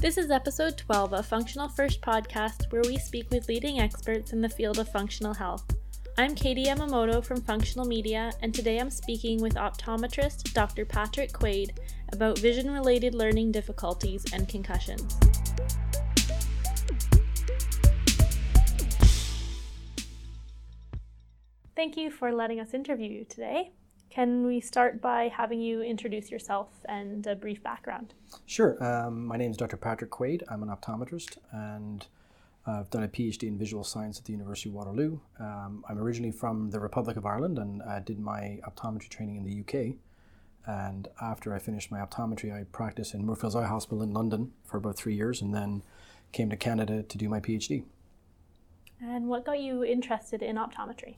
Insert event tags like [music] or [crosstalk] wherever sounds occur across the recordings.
This is episode 12 of Functional First podcast, where we speak with leading experts in the field of functional health. I'm Katie Yamamoto from Functional Media, and today I'm speaking with optometrist Dr. Patrick Quaid about vision related learning difficulties and concussions. Thank you for letting us interview you today. Can we start by having you introduce yourself and a brief background? Sure. Um, my name is Dr. Patrick Quaid. I'm an optometrist and I've done a PhD in visual science at the University of Waterloo. Um, I'm originally from the Republic of Ireland and I did my optometry training in the UK. And after I finished my optometry, I practiced in Moorfields Eye Hospital in London for about three years and then came to Canada to do my PhD. And what got you interested in optometry?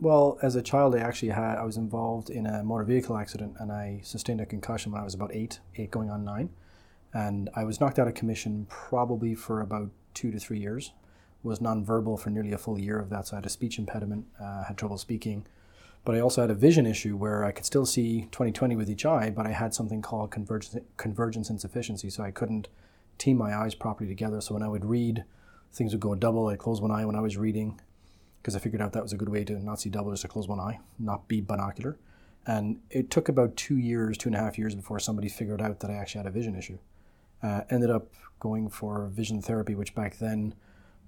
Well, as a child, I actually had I was involved in a motor vehicle accident, and I sustained a concussion when I was about eight, eight going on nine, and I was knocked out of commission probably for about two to three years. Was nonverbal for nearly a full year of that, so I had a speech impediment, uh, had trouble speaking, but I also had a vision issue where I could still see 20/20 with each eye, but I had something called convergence convergence insufficiency, so I couldn't team my eyes properly together. So when I would read, things would go double. I'd close one eye when I was reading, because I figured out that was a good way to not see double, just to close one eye, not be binocular. And it took about two years, two and a half years before somebody figured out that I actually had a vision issue. Uh, ended up going for vision therapy, which back then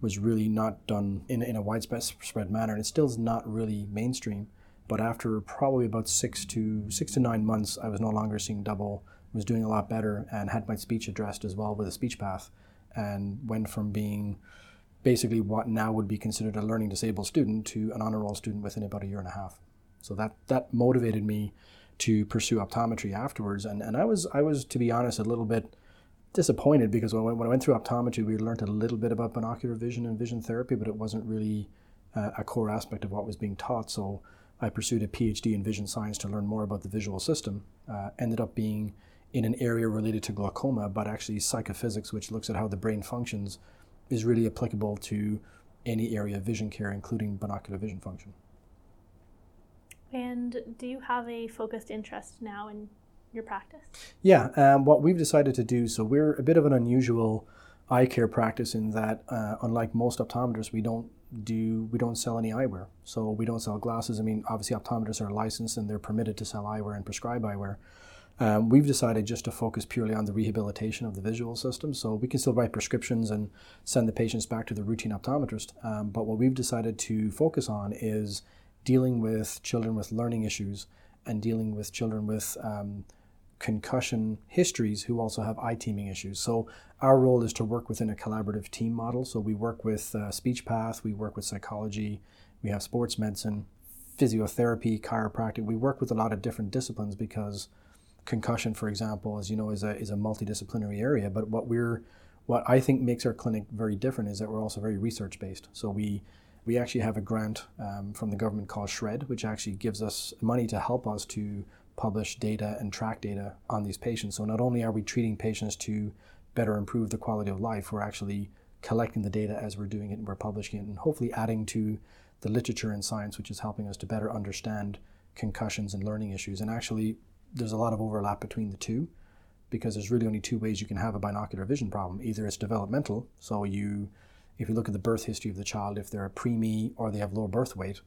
was really not done in, in a widespread manner, and it still is not really mainstream. But after probably about six to six to nine months, I was no longer seeing double, was doing a lot better, and had my speech addressed as well with a speech path, and went from being basically what now would be considered a learning disabled student to an honor roll student within about a year and a half. So that that motivated me to pursue optometry afterwards. And, and I was I was to be honest a little bit disappointed because when, when I went through optometry, we learned a little bit about binocular vision and vision therapy, but it wasn't really uh, a core aspect of what was being taught. So I pursued a PhD in vision science to learn more about the visual system. Uh, ended up being in an area related to glaucoma, but actually psychophysics, which looks at how the brain functions is really applicable to any area of vision care, including binocular vision function. And do you have a focused interest now in your practice? Yeah, um, what we've decided to do, so we're a bit of an unusual eye care practice in that, uh, unlike most optometrists, we don't do we don't sell any eyewear. So we don't sell glasses. I mean, obviously optometrists are licensed and they're permitted to sell eyewear and prescribe eyewear. Um, we've decided just to focus purely on the rehabilitation of the visual system. So we can still write prescriptions and send the patients back to the routine optometrist. Um, but what we've decided to focus on is dealing with children with learning issues and dealing with children with um, concussion histories who also have eye teaming issues. So our role is to work within a collaborative team model. So we work with uh, speech path, we work with psychology, we have sports medicine, physiotherapy, chiropractic. We work with a lot of different disciplines because concussion, for example, as you know, is a is a multidisciplinary area. But what we're what I think makes our clinic very different is that we're also very research based. So we we actually have a grant um, from the government called SR&ED, which actually gives us money to help us to publish data and track data on these patients. So not only are we treating patients to better improve the quality of life, we're actually collecting the data as we're doing it and we're publishing it and hopefully adding to the literature and science, which is helping us to better understand concussions and learning issues. And actually, there's a lot of overlap between the two because there's really only two ways you can have a binocular vision problem. Either it's developmental, so you, if you look at the birth history of the child, if they're a preemie or they have low birth weight,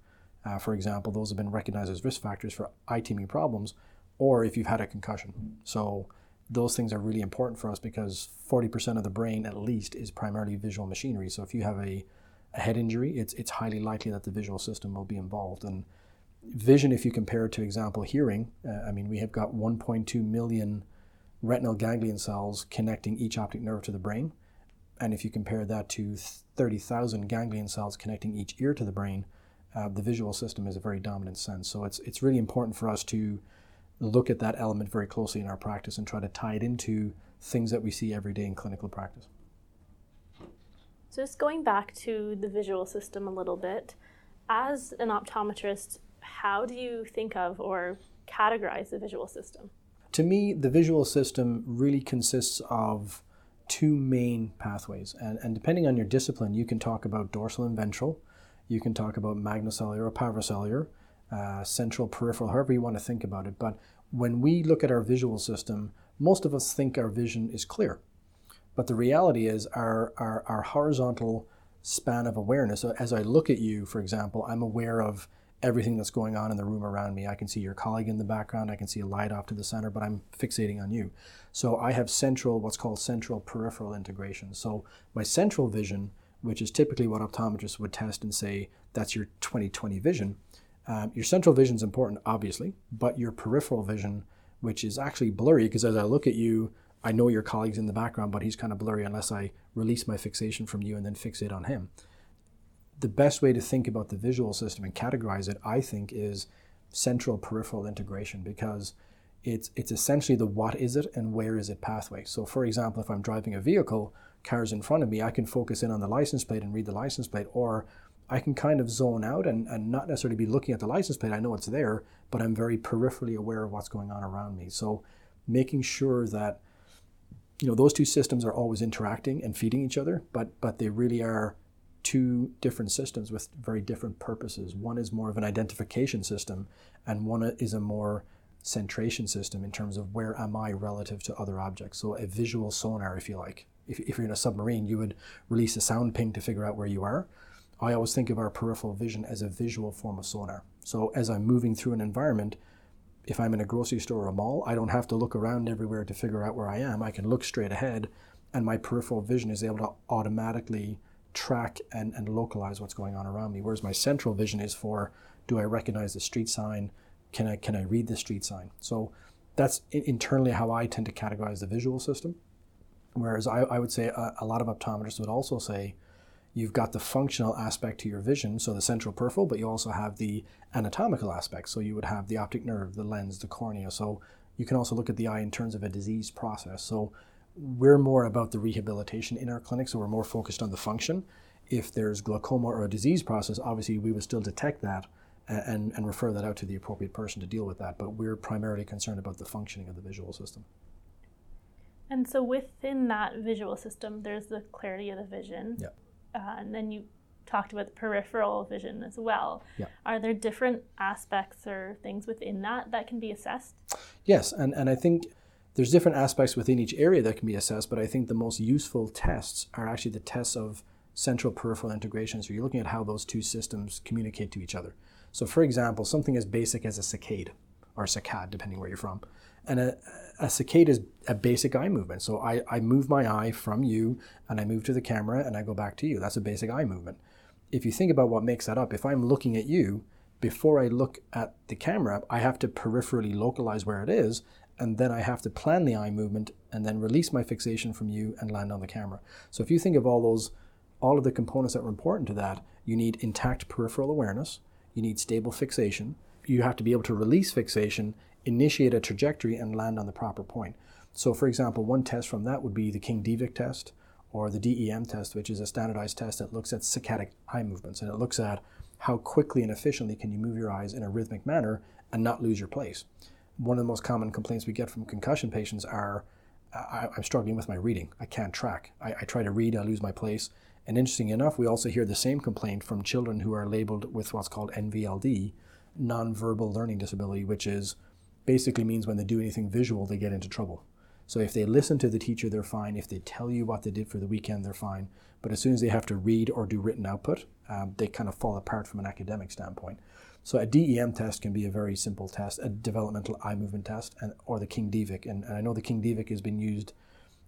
uh, for example, those have been recognized as risk factors for eye teaming problems, or if you've had a concussion. So those things are really important for us because 40% of the brain, at least, is primarily visual machinery. So if you have a, a head injury, it's it's highly likely that the visual system will be involved and vision, if you compare it to example hearing, uh, I mean, we have got 1.2 million retinal ganglion cells connecting each optic nerve to the brain. And if you compare that to 30,000 ganglion cells connecting each ear to the brain, uh, the visual system is a very dominant sense. So it's, it's really important for us to look at that element very closely in our practice and try to tie it into things that we see every day in clinical practice. So, just going back to the visual system a little bit, as an optometrist, how do you think of or categorize the visual system? To me, the visual system really consists of two main pathways. And, and depending on your discipline, you can talk about dorsal and ventral, you can talk about magnocellular or parvocellular, uh, central, peripheral, however you want to think about it. But when we look at our visual system, most of us think our vision is clear. But the reality is, our, our, our horizontal span of awareness, as I look at you, for example, I'm aware of everything that's going on in the room around me. I can see your colleague in the background, I can see a light off to the center, but I'm fixating on you. So I have central, what's called central peripheral integration. So my central vision, which is typically what optometrists would test and say that's your 20/20 vision. Um, your central vision is important, obviously, but your peripheral vision, which is actually blurry, because as I look at you, I know your colleague's in the background, but he's kind of blurry unless I release my fixation from you and then fixate on him. The best way to think about the visual system and categorize it, I think, is central peripheral integration because it's it's essentially the what is it and where is it pathway. So for example, if I'm driving a vehicle, cars in front of me, I can focus in on the license plate and read the license plate, or I can kind of zone out and, and not necessarily be looking at the license plate. I know it's there, but I'm very peripherally aware of what's going on around me. So making sure that you know those two systems are always interacting and feeding each other, but but they really are two different systems with very different purposes. One is more of an identification system, and one is a more centration system in terms of where am I relative to other objects. So a visual sonar, if you like. If, if you're in a submarine, you would release a sound ping to figure out where you are. I always think of our peripheral vision as a visual form of sonar. So as I'm moving through an environment, if I'm in a grocery store or a mall, I don't have to look around everywhere to figure out where I am. I can look straight ahead, and my peripheral vision is able to automatically track and, and localize what's going on around me. Whereas my central vision is for do I recognize the street sign? Can I can I read the street sign? So that's internally how I tend to categorize the visual system. Whereas I, I would say a, a lot of optometrists would also say you've got the functional aspect to your vision, so the central peripheral, but you also have the anatomical aspect. So you would have the optic nerve, the lens, the cornea. So you can also look at the eye in terms of a disease process. So we're more about the rehabilitation in our clinic, so we're more focused on the function. If there's glaucoma or a disease process, obviously we would still detect that and, and refer that out to the appropriate person to deal with that, but we're primarily concerned about the functioning of the visual system. And so within that visual system, there's the clarity of the vision. Yeah. Uh, and then you talked about the peripheral vision as well. Yeah. Are there different aspects or things within that that can be assessed? Yes, and, and I think there's different aspects within each area that can be assessed, but I think the most useful tests are actually the tests of central peripheral integration. So you're looking at how those two systems communicate to each other. So, for example, something as basic as a saccade or saccade, depending where you're from. And a, a saccade is a basic eye movement. So I, I move my eye from you and I move to the camera and I go back to you. That's a basic eye movement. If you think about what makes that up, if I'm looking at you, before I look at the camera, I have to peripherally localize where it is and then I have to plan the eye movement and then release my fixation from you and land on the camera. So if you think of all those, all of the components that are important to that, you need intact peripheral awareness, you need stable fixation, you have to be able to release fixation, initiate a trajectory, and land on the proper point. So, for example, one test from that would be the King Devick test or the DEM test, which is a standardized test that looks at saccadic eye movements and it looks at how quickly and efficiently can you move your eyes in a rhythmic manner and not lose your place one of the most common complaints we get from concussion patients are I, am struggling with my reading. I can't track. I, I, try to read, I lose my place. And interesting enough, we also hear the same complaint from children who are labeled with what's called NVLD, nonverbal learning disability, which is basically means when they do anything visual, they get into trouble. So if they listen to the teacher, they're fine. If they tell you what they did for the weekend, they're fine. But as soon as they have to read or do written output, um, they kind of fall apart from an academic standpoint. So a DEM test can be a very simple test, a developmental eye movement test, and, or the King Devick. And, and I know the King Devick has been used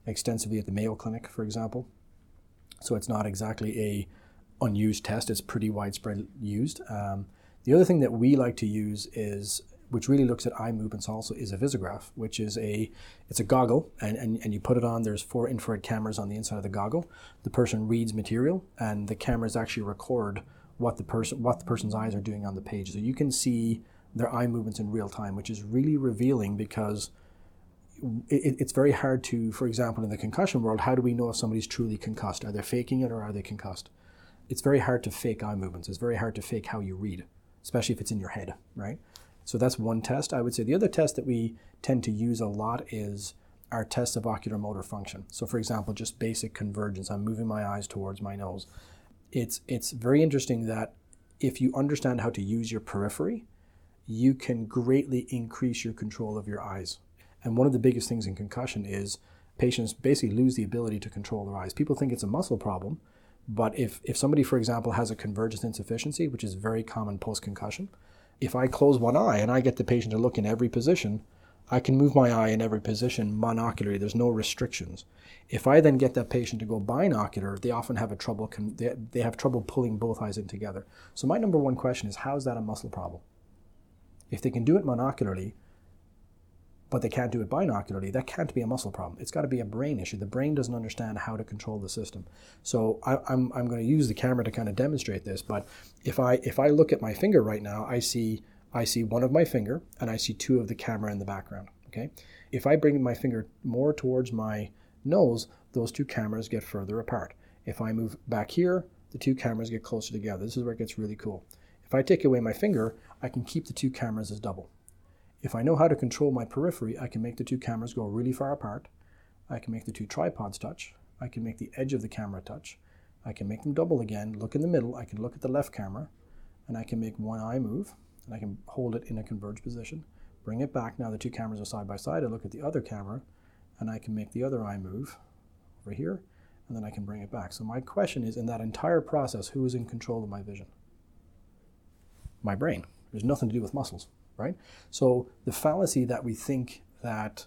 extensively at the Mayo Clinic, for example. So it's not exactly a unused test; it's pretty widespread used. Um, the other thing that we like to use is, which really looks at eye movements also, is a Visagraph, which is a it's a goggle, and, and, and you put it on. There's four infrared cameras on the inside of the goggle. The person reads material, and the cameras actually record what the person what the person's eyes are doing on the page. So you can see their eye movements in real time, which is really revealing because it, it's very hard to, for example, in the concussion world, how do we know if somebody's truly concussed? Are they faking it or are they concussed? It's very hard to fake eye movements. It's very hard to fake how you read, especially if it's in your head, right? So that's one test. I would say the other test that we tend to use a lot is our test of ocular motor function. So, for example, just basic convergence. I'm moving my eyes towards my nose it's it's very interesting that if you understand how to use your periphery, you can greatly increase your control of your eyes. And one of the biggest things in concussion is patients basically lose the ability to control their eyes. People think it's a muscle problem, but if, if somebody, for example, has a convergence insufficiency, which is very common post concussion, if I close one eye and I get the patient to look in every position, I can move my eye in every position monocularly. There's no restrictions. If I then get that patient to go binocular, they often have a trouble. They, they have trouble pulling both eyes in together. So my number one question is, how is that a muscle problem? If they can do it monocularly, but they can't do it binocularly, that can't be a muscle problem. It's got to be a brain issue. The brain doesn't understand how to control the system. So I, I'm, I'm going to use the camera to kind of demonstrate this. But if I if I look at my finger right now, I see I see one of my finger and I see two of the camera in the background. Okay, if I bring my finger more towards my nose, those two cameras get further apart. If I move back here, the two cameras get closer together. This is where it gets really cool. If I take away my finger, I can keep the two cameras as double. If I know how to control my periphery, I can make the two cameras go really far apart. I can make the two tripods touch. I can make the edge of the camera touch. I can make them double again, look in the middle. I can look at the left camera, and I can make one eye move, and I can hold it in a converged position. Bring it back. Now the two cameras are side by side. I look at the other camera, and I can make the other eye move over here, and then I can bring it back. So my question is, in that entire process, who is in control of my vision? My brain. There's nothing to do with muscles right? So the fallacy that we think that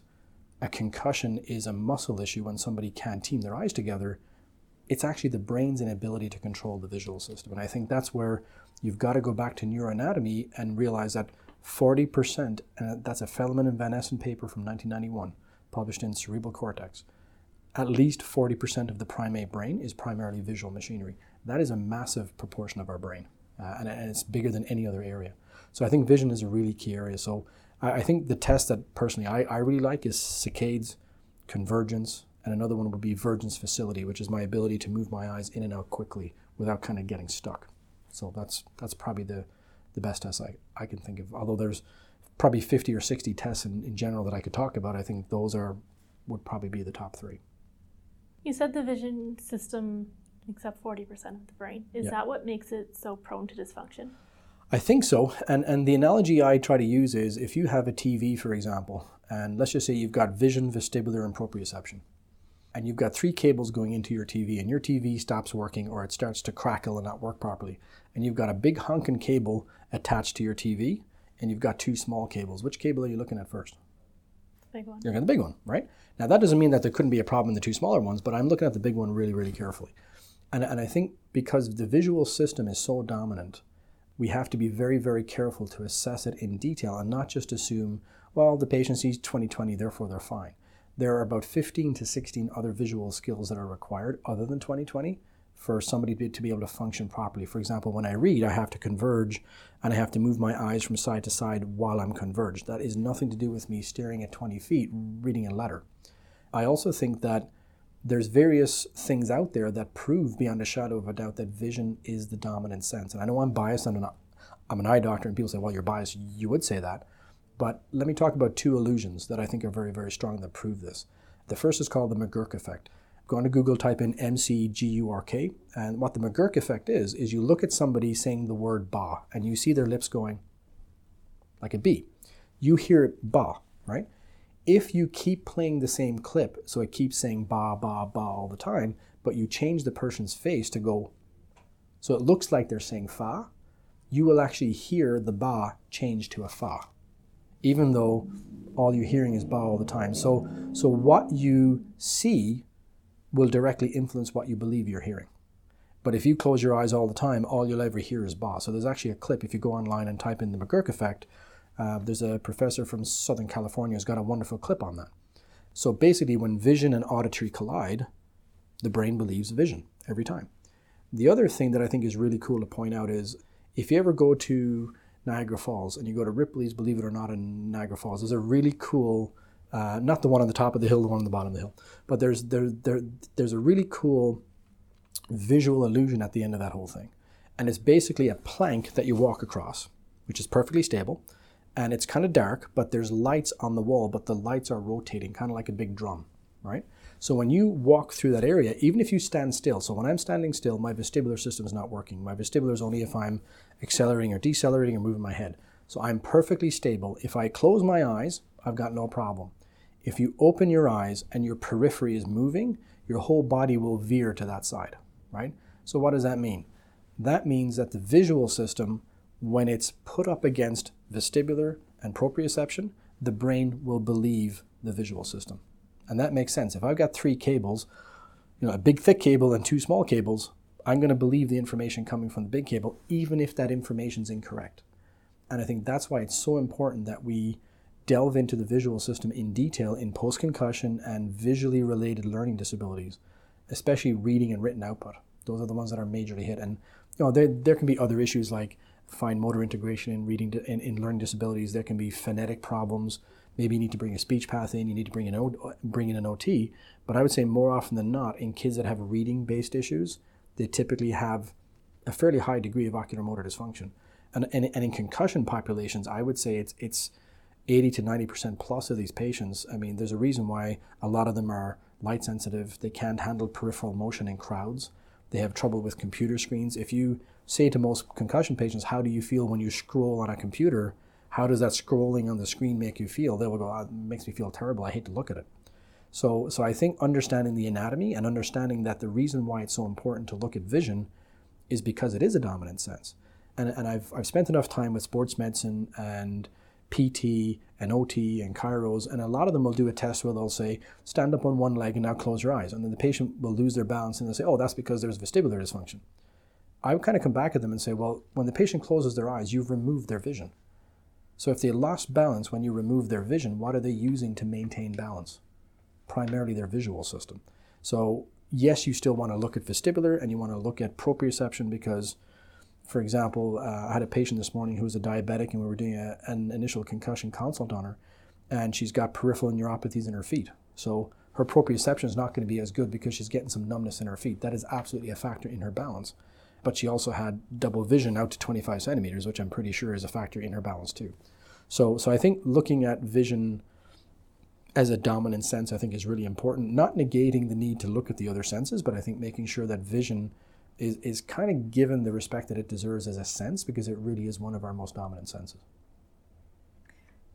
a concussion is a muscle issue when somebody can't team their eyes together, it's actually the brain's inability to control the visual system. And I think that's where you've got to go back to neuroanatomy and realize that 40%, and that's a Felleman and Van Essen paper from 1991, published in Cerebral Cortex, at least 40% of the primate brain is primarily visual machinery. That is a massive proportion of our brain, uh, and, and it's bigger than any other area. So I think vision is a really key area. So I, I think the test that personally I, I really like is saccades, convergence, and another one would be vergence facility, which is my ability to move my eyes in and out quickly without kind of getting stuck. So that's that's probably the the best test I, I can think of. Although there's probably 50 or 60 tests in, in general that I could talk about, I think those are would probably be the top three. You said the vision system makes up 40% of the brain. Is yeah. that what makes it so prone to dysfunction? I think so. And, and the analogy I try to use is if you have a TV, for example, and let's just say you've got vision, vestibular, and proprioception, and you've got three cables going into your TV, and your TV stops working or it starts to crackle and not work properly, and you've got a big honking cable attached to your TV, and you've got two small cables. Which cable are you looking at first? The big one. You're looking at the big one, right? Now, that doesn't mean that there couldn't be a problem in the two smaller ones, but I'm looking at the big one really, really carefully. And, and I think because the visual system is so dominant, we have to be very, very careful to assess it in detail and not just assume, well, the patient sees 20/20, therefore they're fine. There are about 15 to 16 other visual skills that are required other than 20/20 for somebody to be able to function properly. For example, when I read, I have to converge and I have to move my eyes from side to side while I'm converged. That is nothing to do with me staring at 20 feet reading a letter. I also think that there's various things out there that prove beyond a shadow of a doubt that vision is the dominant sense. And I know I'm biased. I'm an, I'm an eye doctor, and people say, well, you're biased. You would say that. But let me talk about two illusions that I think are very, very strong that prove this. The first is called the McGurk effect. Go on to Google, type in M-C-G-U-R-K, and what the McGurk effect is, is you look at somebody saying the word ba, and you see their lips going like a B. You hear it ba, right? if you keep playing the same clip, so it keeps saying ba, ba, ba all the time, but you change the person's face to go, so it looks like they're saying fa, you will actually hear the ba change to a fa, even though all you're hearing is ba all the time. So, so what you see will directly influence what you believe you're hearing. But if you close your eyes all the time, all you'll ever hear is ba. So there's actually a clip, if you go online and type in the McGurk effect, uh, there's a professor from Southern California who's got a wonderful clip on that. So basically, when vision and auditory collide, the brain believes vision every time. The other thing that I think is really cool to point out is if you ever go to Niagara Falls and you go to Ripley's, believe it or not, in Niagara Falls, there's a really cool, uh, not the one on the top of the hill, the one on the bottom of the hill, but there's there, there there's a really cool visual illusion at the end of that whole thing, and it's basically a plank that you walk across, which is perfectly stable and it's kind of dark, but there's lights on the wall, but the lights are rotating, kind of like a big drum, right? So when you walk through that area, even if you stand still, so when I'm standing still, my vestibular system is not working. My vestibular is only if I'm accelerating or decelerating or moving my head. So I'm perfectly stable. If I close my eyes, I've got no problem. If you open your eyes and your periphery is moving, your whole body will veer to that side, right? So, what does that mean? That means that the visual system, when it's put up against vestibular and proprioception, the brain will believe the visual system. And that makes sense. If I've got three cables, you know, a big thick cable and two small cables, I'm going to believe the information coming from the big cable, even if that information is incorrect. And I think that's why it's so important that we delve into the visual system in detail in post concussion and visually related learning disabilities, especially reading and written output. Those are the ones that are majorly hit. And you know, there, there can be other issues like fine motor integration in reading in, in learning disabilities. There can be phonetic problems. Maybe you need to bring a speech path in. You need to bring in bring in an OT. But I would say more often than not, in kids that have reading based issues, they typically have a fairly high degree of ocular motor dysfunction. And, and, and in concussion populations, I would say it's it's 80 to 90% plus of these patients. I mean, there's a reason why a lot of them are light sensitive. They can't handle peripheral motion in crowds. They have trouble with computer screens. If you say to most concussion patients, How do you feel when you scroll on a computer? How does that scrolling on the screen make you feel? They will go, oh, It makes me feel terrible. I hate to look at it. So, so I think understanding the anatomy and understanding that the reason why it's so important to look at vision is because it is a dominant sense. And, and I've, I've spent enough time with sports medicine and PT and OT and chiros, and a lot of them will do a test where they'll say, stand up on one leg and now close your eyes. And then the patient will lose their balance and they'll say, oh, that's because there's vestibular dysfunction. I would kind of come back at them and say, well, when the patient closes their eyes, you've removed their vision. So if they lost balance when you remove their vision, what are they using to maintain balance? Primarily their visual system. So yes, you still want to look at vestibular and you want to look at proprioception because for example, uh, I had a patient this morning who was a diabetic, and we were doing a, an initial concussion consult on her, and she's got peripheral neuropathies in her feet. So her proprioception is not going to be as good because she's getting some numbness in her feet. That is absolutely a factor in her balance. But she also had double vision out to 25 centimeters, which I'm pretty sure is a factor in her balance too. So, so I think looking at vision as a dominant sense, I think is really important. Not negating the need to look at the other senses, but I think making sure that vision is, is kind of given the respect that it deserves as a sense because it really is one of our most dominant senses.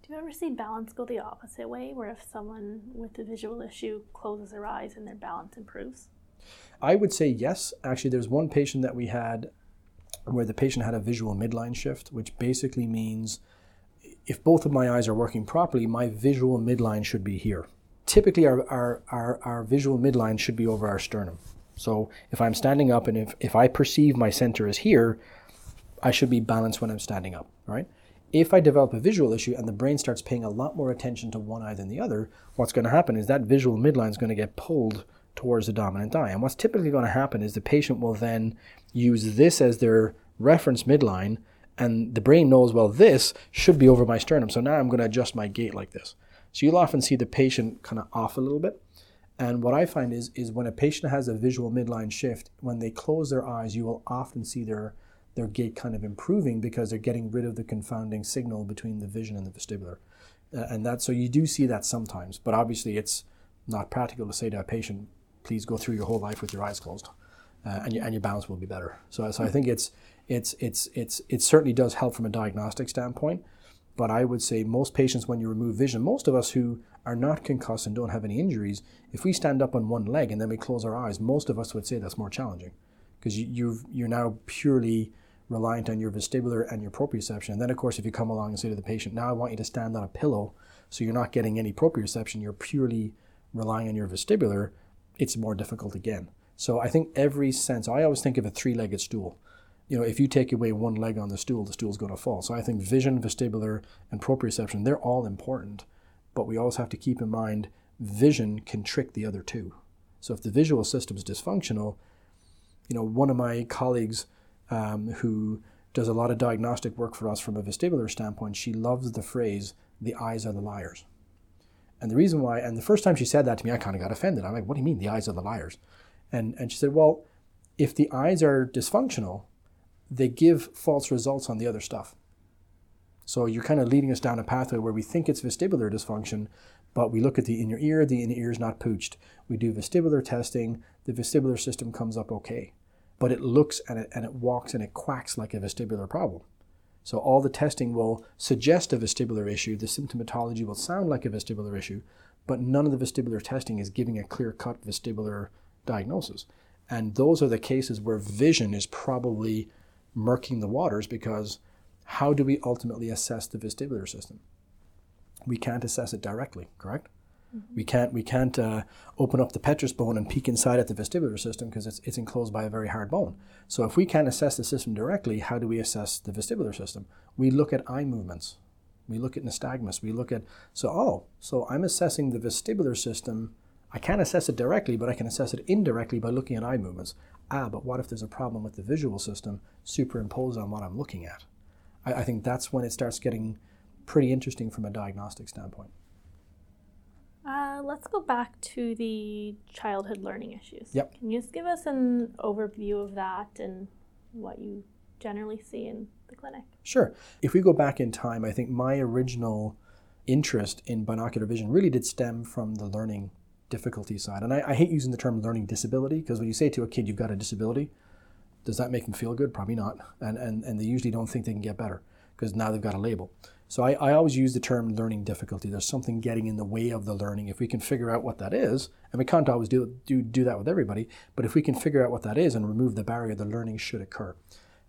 Do you ever see balance go the opposite way, where if someone with a visual issue closes their eyes and their balance improves? I would say yes. Actually, there's one patient that we had where the patient had a visual midline shift, which basically means if both of my eyes are working properly, my visual midline should be here. Typically, our, our, our, our visual midline should be over our sternum. So if I'm standing up and if, if I perceive my center is here, I should be balanced when I'm standing up, right? If I develop a visual issue and the brain starts paying a lot more attention to one eye than the other, what's going to happen is that visual midline is going to get pulled towards the dominant eye. And what's typically going to happen is the patient will then use this as their reference midline, and the brain knows, well, this should be over my sternum. So now I'm going to adjust my gait like this. So you'll often see the patient kind of off a little bit. And what I find is, is when a patient has a visual midline shift, when they close their eyes, you will often see their, their gait kind of improving because they're getting rid of the confounding signal between the vision and the vestibular. Uh, and that, so you do see that sometimes, but obviously it's not practical to say to a patient, please go through your whole life with your eyes closed. Uh, and, your, and your balance will be better. So, so I think it's, it's, it's, it's, it certainly does help from a diagnostic standpoint. But I would say most patients, when you remove vision, most of us who are not concussed and don't have any injuries, if we stand up on one leg and then we close our eyes, most of us would say that's more challenging because you, you're now purely reliant on your vestibular and your proprioception. And then, of course, if you come along and say to the patient, now I want you to stand on a pillow, so you're not getting any proprioception, you're purely relying on your vestibular, it's more difficult again. So I think every sense, I always think of a three legged stool you know, if you take away one leg on the stool, the stool's going to fall. So I think vision, vestibular, and proprioception, they're all important. But we always have to keep in mind vision can trick the other two. So if the visual system is dysfunctional, you know, one of my colleagues um, who does a lot of diagnostic work for us from a vestibular standpoint, she loves the phrase, the eyes are the liars. And the reason why, and the first time she said that to me, I kind of got offended. I'm like, what do you mean the eyes are the liars? And, and she said, well, if the eyes are dysfunctional, they give false results on the other stuff. So you're kind of leading us down a pathway where we think it's vestibular dysfunction, but we look at the inner ear, the inner ear is not pooched. We do vestibular testing, the vestibular system comes up okay. But it looks and it, and it walks and it quacks like a vestibular problem. So all the testing will suggest a vestibular issue. The symptomatology will sound like a vestibular issue, but none of the vestibular testing is giving a clear-cut vestibular diagnosis. And those are the cases where vision is probably murking the waters because how do we ultimately assess the vestibular system? We can't assess it directly, correct? Mm-hmm. We can't we can't uh, open up the petrous bone and peek inside at the vestibular system because it's, it's enclosed by a very hard bone. So if we can't assess the system directly, how do we assess the vestibular system? We look at eye movements. We look at nystagmus. We look at so oh so I'm assessing the vestibular system. I can't assess it directly, but I can assess it indirectly by looking at eye movements. Ah, but what if there's a problem with the visual system superimposed on what I'm looking at? I, I think that's when it starts getting pretty interesting from a diagnostic standpoint. Uh, let's go back to the childhood learning issues. Yep. Can you just give us an overview of that and what you generally see in the clinic? Sure. If we go back in time, I think my original interest in binocular vision really did stem from the learning difficulty side. And I, I hate using the term learning disability because when you say to a kid you've got a disability, does that make them feel good? Probably not. And, and, and they usually don't think they can get better because now they've got a label. So I, I always use the term learning difficulty. There's something getting in the way of the learning. If we can figure out what that is, and we can't always do, do, do that with everybody, but if we can figure out what that is and remove the barrier, the learning should occur.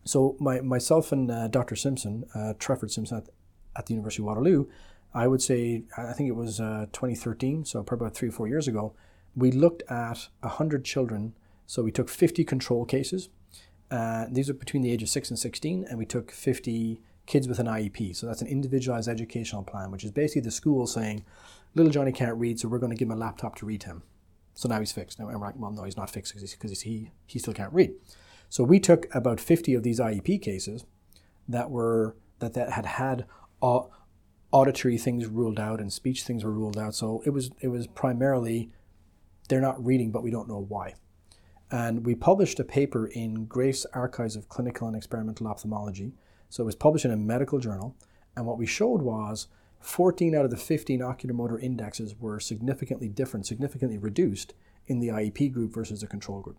So my, myself and uh, Dr. Simpson, uh, Trefford Simpson at, at, the University of Waterloo, I would say, I think it was uh, 2013, so probably about three or four years ago, we looked at 100 children. So we took 50 control cases. Uh, these are between the age of 6 and 16, and we took 50 kids with an IEP. So that's an individualized educational plan, which is basically the school saying, little Johnny can't read, so we're going to give him a laptop to read him. So now he's fixed. Now I'm like, well, no, he's not fixed because he, he still can't read. So we took about 50 of these IEP cases that were that, that had had auditory things ruled out and speech things were ruled out. So it was it was primarily they're not reading, but we don't know why. And we published a paper in Graefe's Archives of Clinical and Experimental Ophthalmology so it was published in a medical journal, and what we showed was 14 out of the 15 oculomotor indexes were significantly different, significantly reduced in the IEP group versus the control group.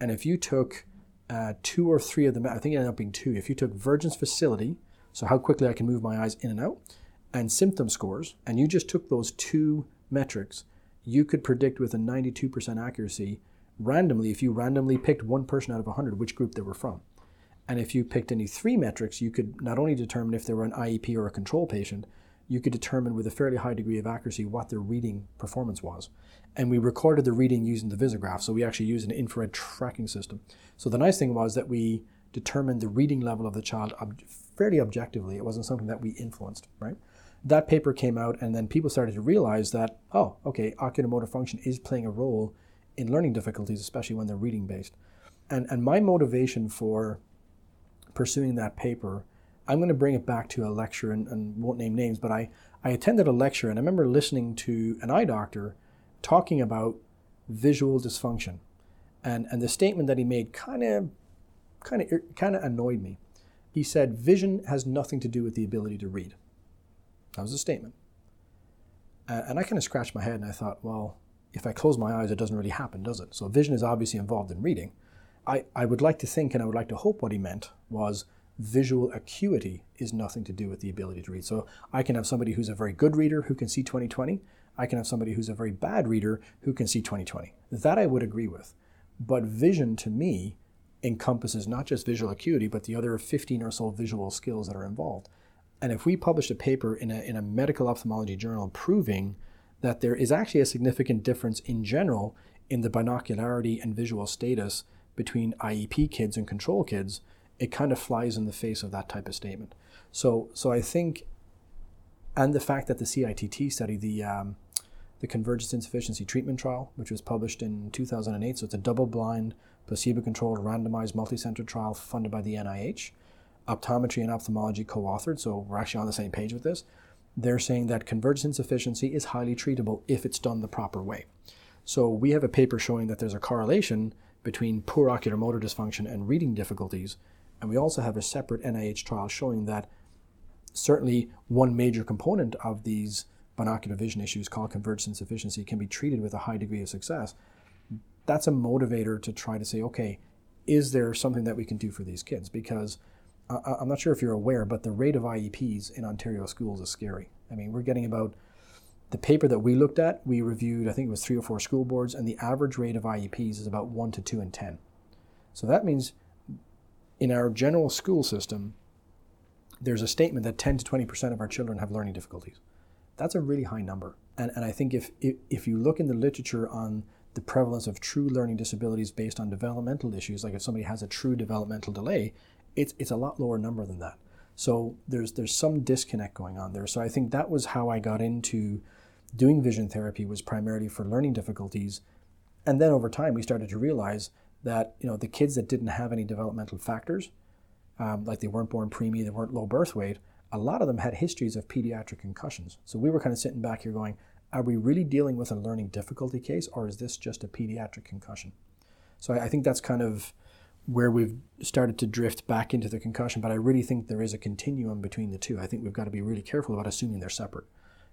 And if you took uh, two or three of them, I think it ended up being two, if you took Vergence facility, so how quickly I can move my eyes in and out, and symptom scores, and you just took those two metrics, you could predict with a 92% accuracy randomly, if you randomly picked one person out of 100, which group they were from. And if you picked any three metrics, you could not only determine if they were an IEP or a control patient, you could determine with a fairly high degree of accuracy what their reading performance was. And we recorded the reading using the Visagraph, so we actually used an infrared tracking system. So the nice thing was that we determined the reading level of the child ob- fairly objectively. It wasn't something that we influenced, right? That paper came out, and then people started to realize that, oh, okay, oculomotor function is playing a role in learning difficulties, especially when they're reading based. And, and my motivation for pursuing that paper, I'm going to bring it back to a lecture and, and won't name names, but I, I attended a lecture and I remember listening to an eye doctor talking about visual dysfunction. And, and the statement that he made kind of kind of kind of annoyed me. He said vision has nothing to do with the ability to read. That was a statement. And I kind of scratched my head and I thought, well, if I close my eyes, it doesn't really happen, does it? So vision is obviously involved in reading. I, I would like to think and I would like to hope what he meant was visual acuity is nothing to do with the ability to read. So I can have somebody who's a very good reader who can see 2020. I can have somebody who's a very bad reader who can see 2020. That I would agree with. But vision to me encompasses not just visual acuity, but the other 15 or so visual skills that are involved. And if we published a paper in a, in a medical ophthalmology journal proving that there is actually a significant difference in general in the binocularity and visual status between IEP kids and control kids, it kind of flies in the face of that type of statement. So, so I think, and the fact that the CITT study, the um, the Convergence Insufficiency Treatment Trial, which was published in 2008, so it's a double-blind, placebo-controlled, randomized, multi-center trial funded by the NIH. Optometry and ophthalmology co-authored, so we're actually on the same page with this. They're saying that convergence insufficiency is highly treatable if it's done the proper way. So we have a paper showing that there's a correlation between poor ocular motor dysfunction and reading difficulties. And we also have a separate NIH trial showing that certainly one major component of these binocular vision issues called convergence insufficiency can be treated with a high degree of success. That's a motivator to try to say, okay, is there something that we can do for these kids? Because I, I'm not sure if you're aware, but the rate of IEPs in Ontario schools is scary. I mean, we're getting about the paper that we looked at, we reviewed, I think it was three or four school boards, and the average rate of IEPs is about one to two in 10. So that means in our general school system, there's a statement that 10 to 20% of our children have learning difficulties. That's a really high number. And, and I think if, if, if you look in the literature on the prevalence of true learning disabilities based on developmental issues, like if somebody has a true developmental delay, it's, it's a lot lower number than that. So there's, there's some disconnect going on there. So I think that was how I got into doing vision therapy was primarily for learning difficulties. And then over time, we started to realize that you know the kids that didn't have any developmental factors, um, like they weren't born preemie, they weren't low birth weight, a lot of them had histories of pediatric concussions. So we were kind of sitting back here going, are we really dealing with a learning difficulty case, or is this just a pediatric concussion? So I, I think that's kind of where we've started to drift back into the concussion, but I really think there is a continuum between the two. I think we've got to be really careful about assuming they're separate.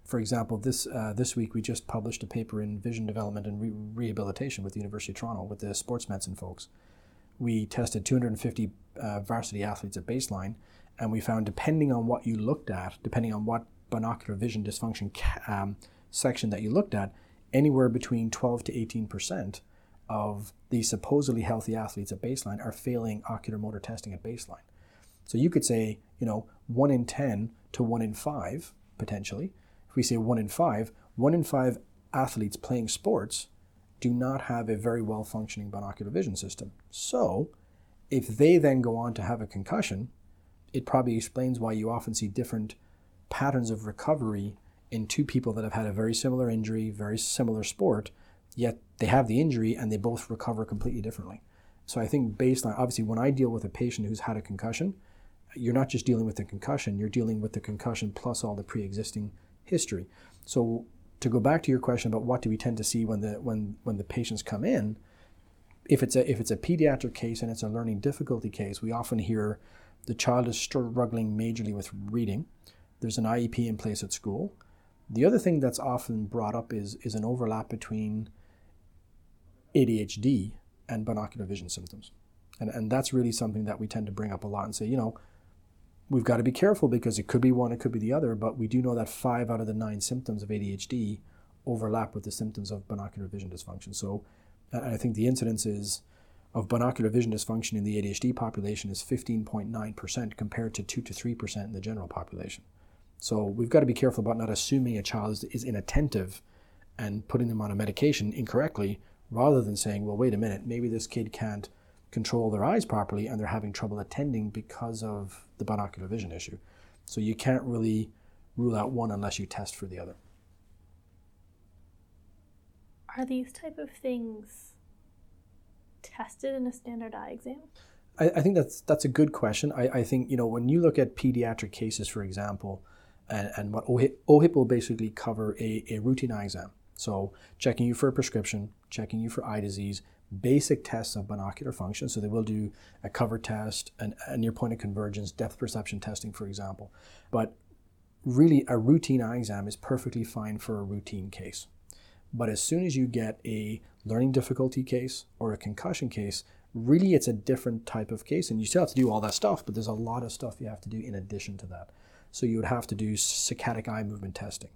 For example, this uh, this week we just published a paper in vision development and re- rehabilitation with the University of Toronto with the sports medicine folks. We tested 250 uh, varsity athletes at baseline, and we found depending on what you looked at, depending on what binocular vision dysfunction um, section that you looked at, anywhere between 12 to 18 percent of the supposedly healthy athletes at baseline are failing ocular motor testing at baseline. So you could say, you know, one in 10 to one in five potentially we say one in five, one in five athletes playing sports do not have a very well functioning binocular vision system. So, if they then go on to have a concussion, it probably explains why you often see different patterns of recovery in two people that have had a very similar injury, very similar sport, yet they have the injury and they both recover completely differently. So I think baseline, obviously, when I deal with a patient who's had a concussion, you're not just dealing with the concussion, you're dealing with the concussion plus all the pre existing history. So to go back to your question about what do we tend to see when the when when the patients come in, if it's a if it's a pediatric case and it's a learning difficulty case, we often hear the child is struggling majorly with reading. There's an IEP in place at school. The other thing that's often brought up is is an overlap between ADHD and binocular vision symptoms. And, and that's really something that we tend to bring up a lot and say, you know, we've got to be careful because it could be one, it could be the other, but we do know that five out of the nine symptoms of ADHD overlap with the symptoms of binocular vision dysfunction. So I think the incidences of binocular vision dysfunction in the ADHD population is 15.9% compared to 2 to 3% in the general population. So we've got to be careful about not assuming a child is, is inattentive and putting them on a medication incorrectly rather than saying, well, wait a minute, maybe this kid can't control their eyes properly and they're having trouble attending because of the binocular vision issue. So you can't really rule out one unless you test for the other. Are these type of things tested in a standard eye exam? I, I think that's that's a good question. I, I think you know when you look at pediatric cases, for example, and, and what OHIP, OHIP will basically cover a, a routine eye exam. So checking you for a prescription, checking you for eye disease, basic tests of binocular function. So they will do a cover test, an, a near point of convergence, depth perception testing, for example. But really, a routine eye exam is perfectly fine for a routine case. But as soon as you get a learning difficulty case or a concussion case, really it's a different type of case. And you still have to do all that stuff, but there's a lot of stuff you have to do in addition to that. So you would have to do saccadic eye movement testing.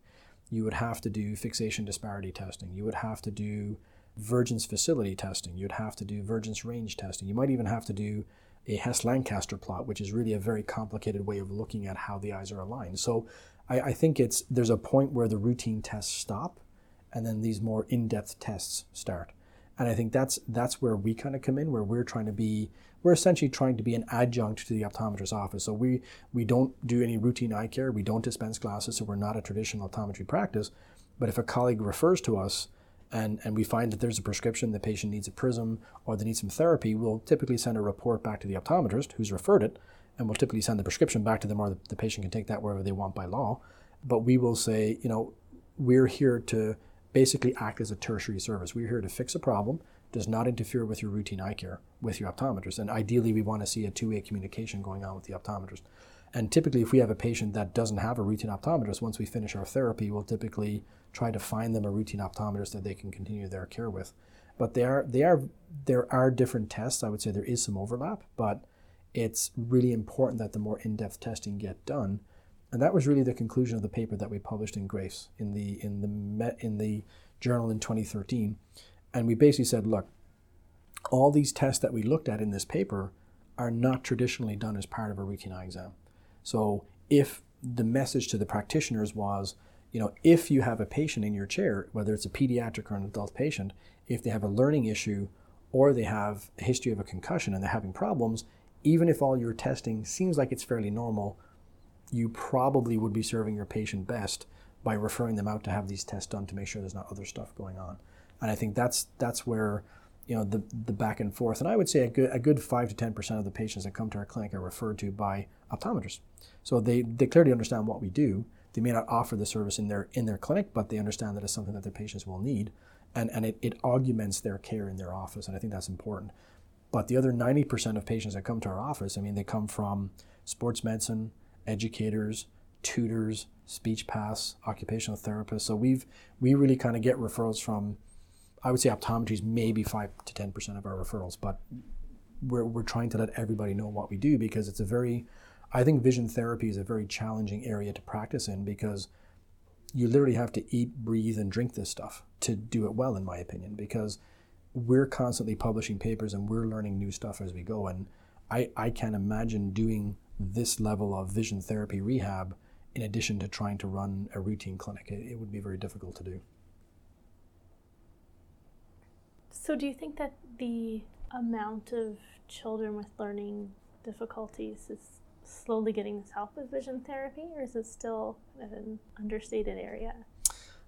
You would have to do fixation disparity testing. You would have to do Vergence facility testing. You'd have to do Vergence range testing. You might even have to do a Hess Lancaster plot, which is really a very complicated way of looking at how the eyes are aligned. So I, I think it's there's a point where the routine tests stop, and then these more in-depth tests start. And I think that's that's where we kind of come in, where we're trying to be we're essentially trying to be an adjunct to the optometrist's office. So we we don't do any routine eye care. We don't dispense glasses, so we're not a traditional optometry practice. But if a colleague refers to us and, and we find that there's a prescription, the patient needs a prism or they need some therapy, we'll typically send a report back to the optometrist who's referred it, and we'll typically send the prescription back to them or the, the patient can take that wherever they want by law. But we will say, you know, we're here to basically act as a tertiary service. We're here to fix a problem, does not interfere with your routine eye care with your optometrist. And ideally, we want to see a two way communication going on with the optometrist. And typically, if we have a patient that doesn't have a routine optometrist, once we finish our therapy, we'll typically try to find them a routine optometrist that they can continue their care with. But there, they are, there are different tests. I would say there is some overlap, but it's really important that the more in-depth testing get done. And that was really the conclusion of the paper that we published in Graefe's in the in the Met, in the journal in 2013. And we basically said, look, all these tests that we looked at in this paper are not traditionally done as part of a routine eye exam. So if the message to the practitioners was, you know, if you have a patient in your chair, whether it's a pediatric or an adult patient, if they have a learning issue or they have a history of a concussion and they're having problems, even if all your testing seems like it's fairly normal, you probably would be serving your patient best by referring them out to have these tests done to make sure there's not other stuff going on. And I think that's that's where you know the the back and forth. And I would say a good a good five to ten percent of the patients that come to our clinic are referred to by optometrists. So they, they clearly understand what we do. They may not offer the service in their in their clinic, but they understand that it's something that their patients will need. And, and it, it augments their care in their office, and I think that's important. But the other 90% of patients that come to our office, I mean, they come from sports medicine, educators, tutors, speech paths, occupational therapists. So we've we really kind of get referrals from, I would say optometry is maybe five to ten percent of our referrals, but we're we're trying to let everybody know what we do because it's a very, I think vision therapy is a very challenging area to practice in because you literally have to eat, breathe, and drink this stuff to do it well, in my opinion, because we're constantly publishing papers and we're learning new stuff as we go. And I, I can't imagine doing this level of vision therapy rehab in addition to trying to run a routine clinic. It, it would be very difficult to do. So, do you think that the amount of children with learning difficulties is slowly getting this help with vision therapy, or is it still an understated area?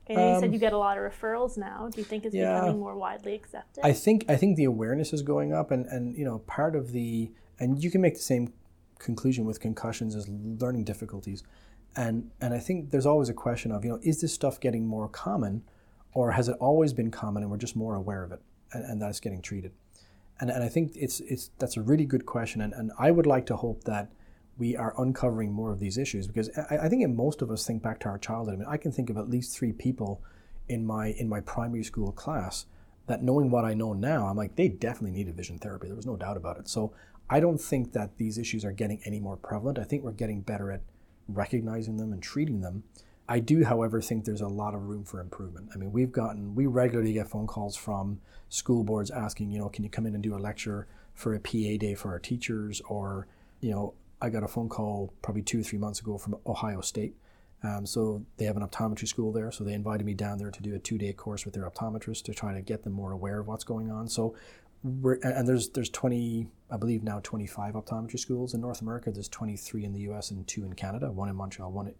And you said you um, get a lot of referrals now. Do you think it's yeah, becoming more widely accepted? I think I think the awareness is going up, and and you know part of the and you can make the same conclusion with concussions as learning difficulties, and and I think there's always a question of you know is this stuff getting more common, or has it always been common and we're just more aware of it, and, and that it's getting treated, and and I think it's it's that's a really good question, and and I would like to hope that we are uncovering more of these issues because I, I think most of us think back to our childhood. I mean, I can think of at least three people in my in my primary school class that knowing what I know now, I'm like, they definitely needed vision therapy. There was no doubt about it. So I don't think that these issues are getting any more prevalent. I think we're getting better at recognizing them and treating them. I do, however, think there's a lot of room for improvement. I mean, we've gotten, we regularly get phone calls from school boards asking, you know, can you come in and do a lecture for a PA day for our teachers or, you know, I got a phone call probably two or three months ago from Ohio State. Um, so they have an optometry school there. So they invited me down there to do a two day course with their optometrist to try to get them more aware of what's going on. So we're, and there's there's 20, I believe now 25 optometry schools in North America. There's 23 in the US and two in Canada, one in Montreal, one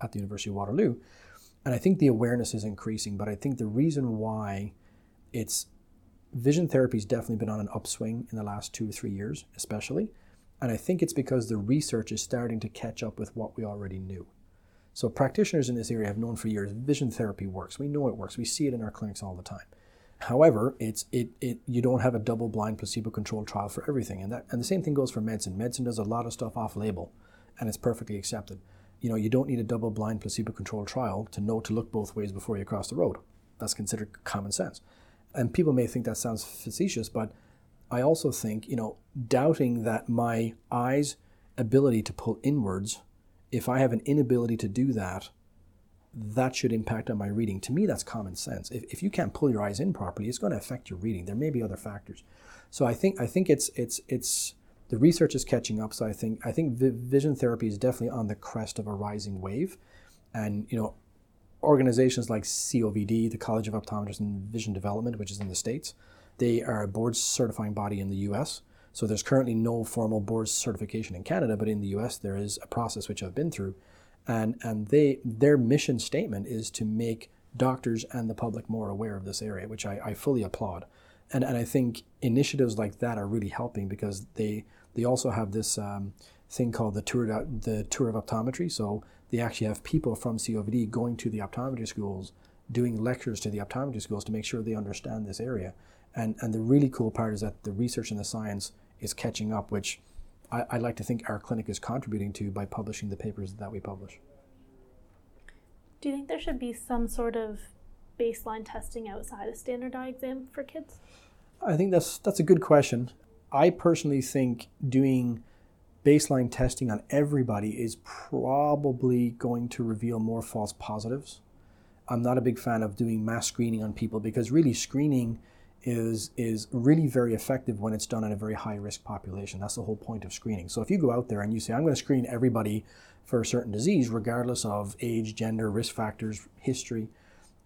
at the University of Waterloo. And I think the awareness is increasing, but I think the reason why it's vision therapy has definitely been on an upswing in the last two or three years, especially. And I think it's because the research is starting to catch up with what we already knew. So practitioners in this area have known for years vision therapy works. We know it works. We see it in our clinics all the time. However, it's it, it you don't have a double-blind placebo-controlled trial for everything, and that and the same thing goes for medicine. Medicine does a lot of stuff off-label, and it's perfectly accepted. You know, you don't need a double-blind placebo-controlled trial to know to look both ways before you cross the road. That's considered common sense. And people may think that sounds facetious, but I also think, you know, doubting that my eye's ability to pull inwards, if I have an inability to do that, that should impact on my reading. To me, that's common sense. If, if you can't pull your eyes in properly, it's going to affect your reading. There may be other factors. So I think I think it's it's it's the research is catching up. So I think I think vision therapy is definitely on the crest of a rising wave, and you know, organizations like COVD, the College of Optometrists and Vision Development, which is in the states, they are a board certifying body in the US. So there's currently no formal board certification in Canada, but in the US there is a process which I've been through. And, and they their mission statement is to make doctors and the public more aware of this area, which I, I fully applaud. And, and I think initiatives like that are really helping because they they also have this um, thing called the tour the tour of optometry. So they actually have people from COVD going to the optometry schools, doing lectures to the optometry schools to make sure they understand this area. And, and the really cool part is that the research and the science is catching up, which I, I like to think our clinic is contributing to by publishing the papers that we publish. Do you think there should be some sort of baseline testing outside a standard eye exam for kids? I think that's that's a good question. I personally think doing baseline testing on everybody is probably going to reveal more false positives. I'm not a big fan of doing mass screening on people because really screening is is really very effective when it's done in a very high risk population. That's the whole point of screening. So if you go out there and you say I'm going to screen everybody for a certain disease regardless of age, gender, risk factors, history,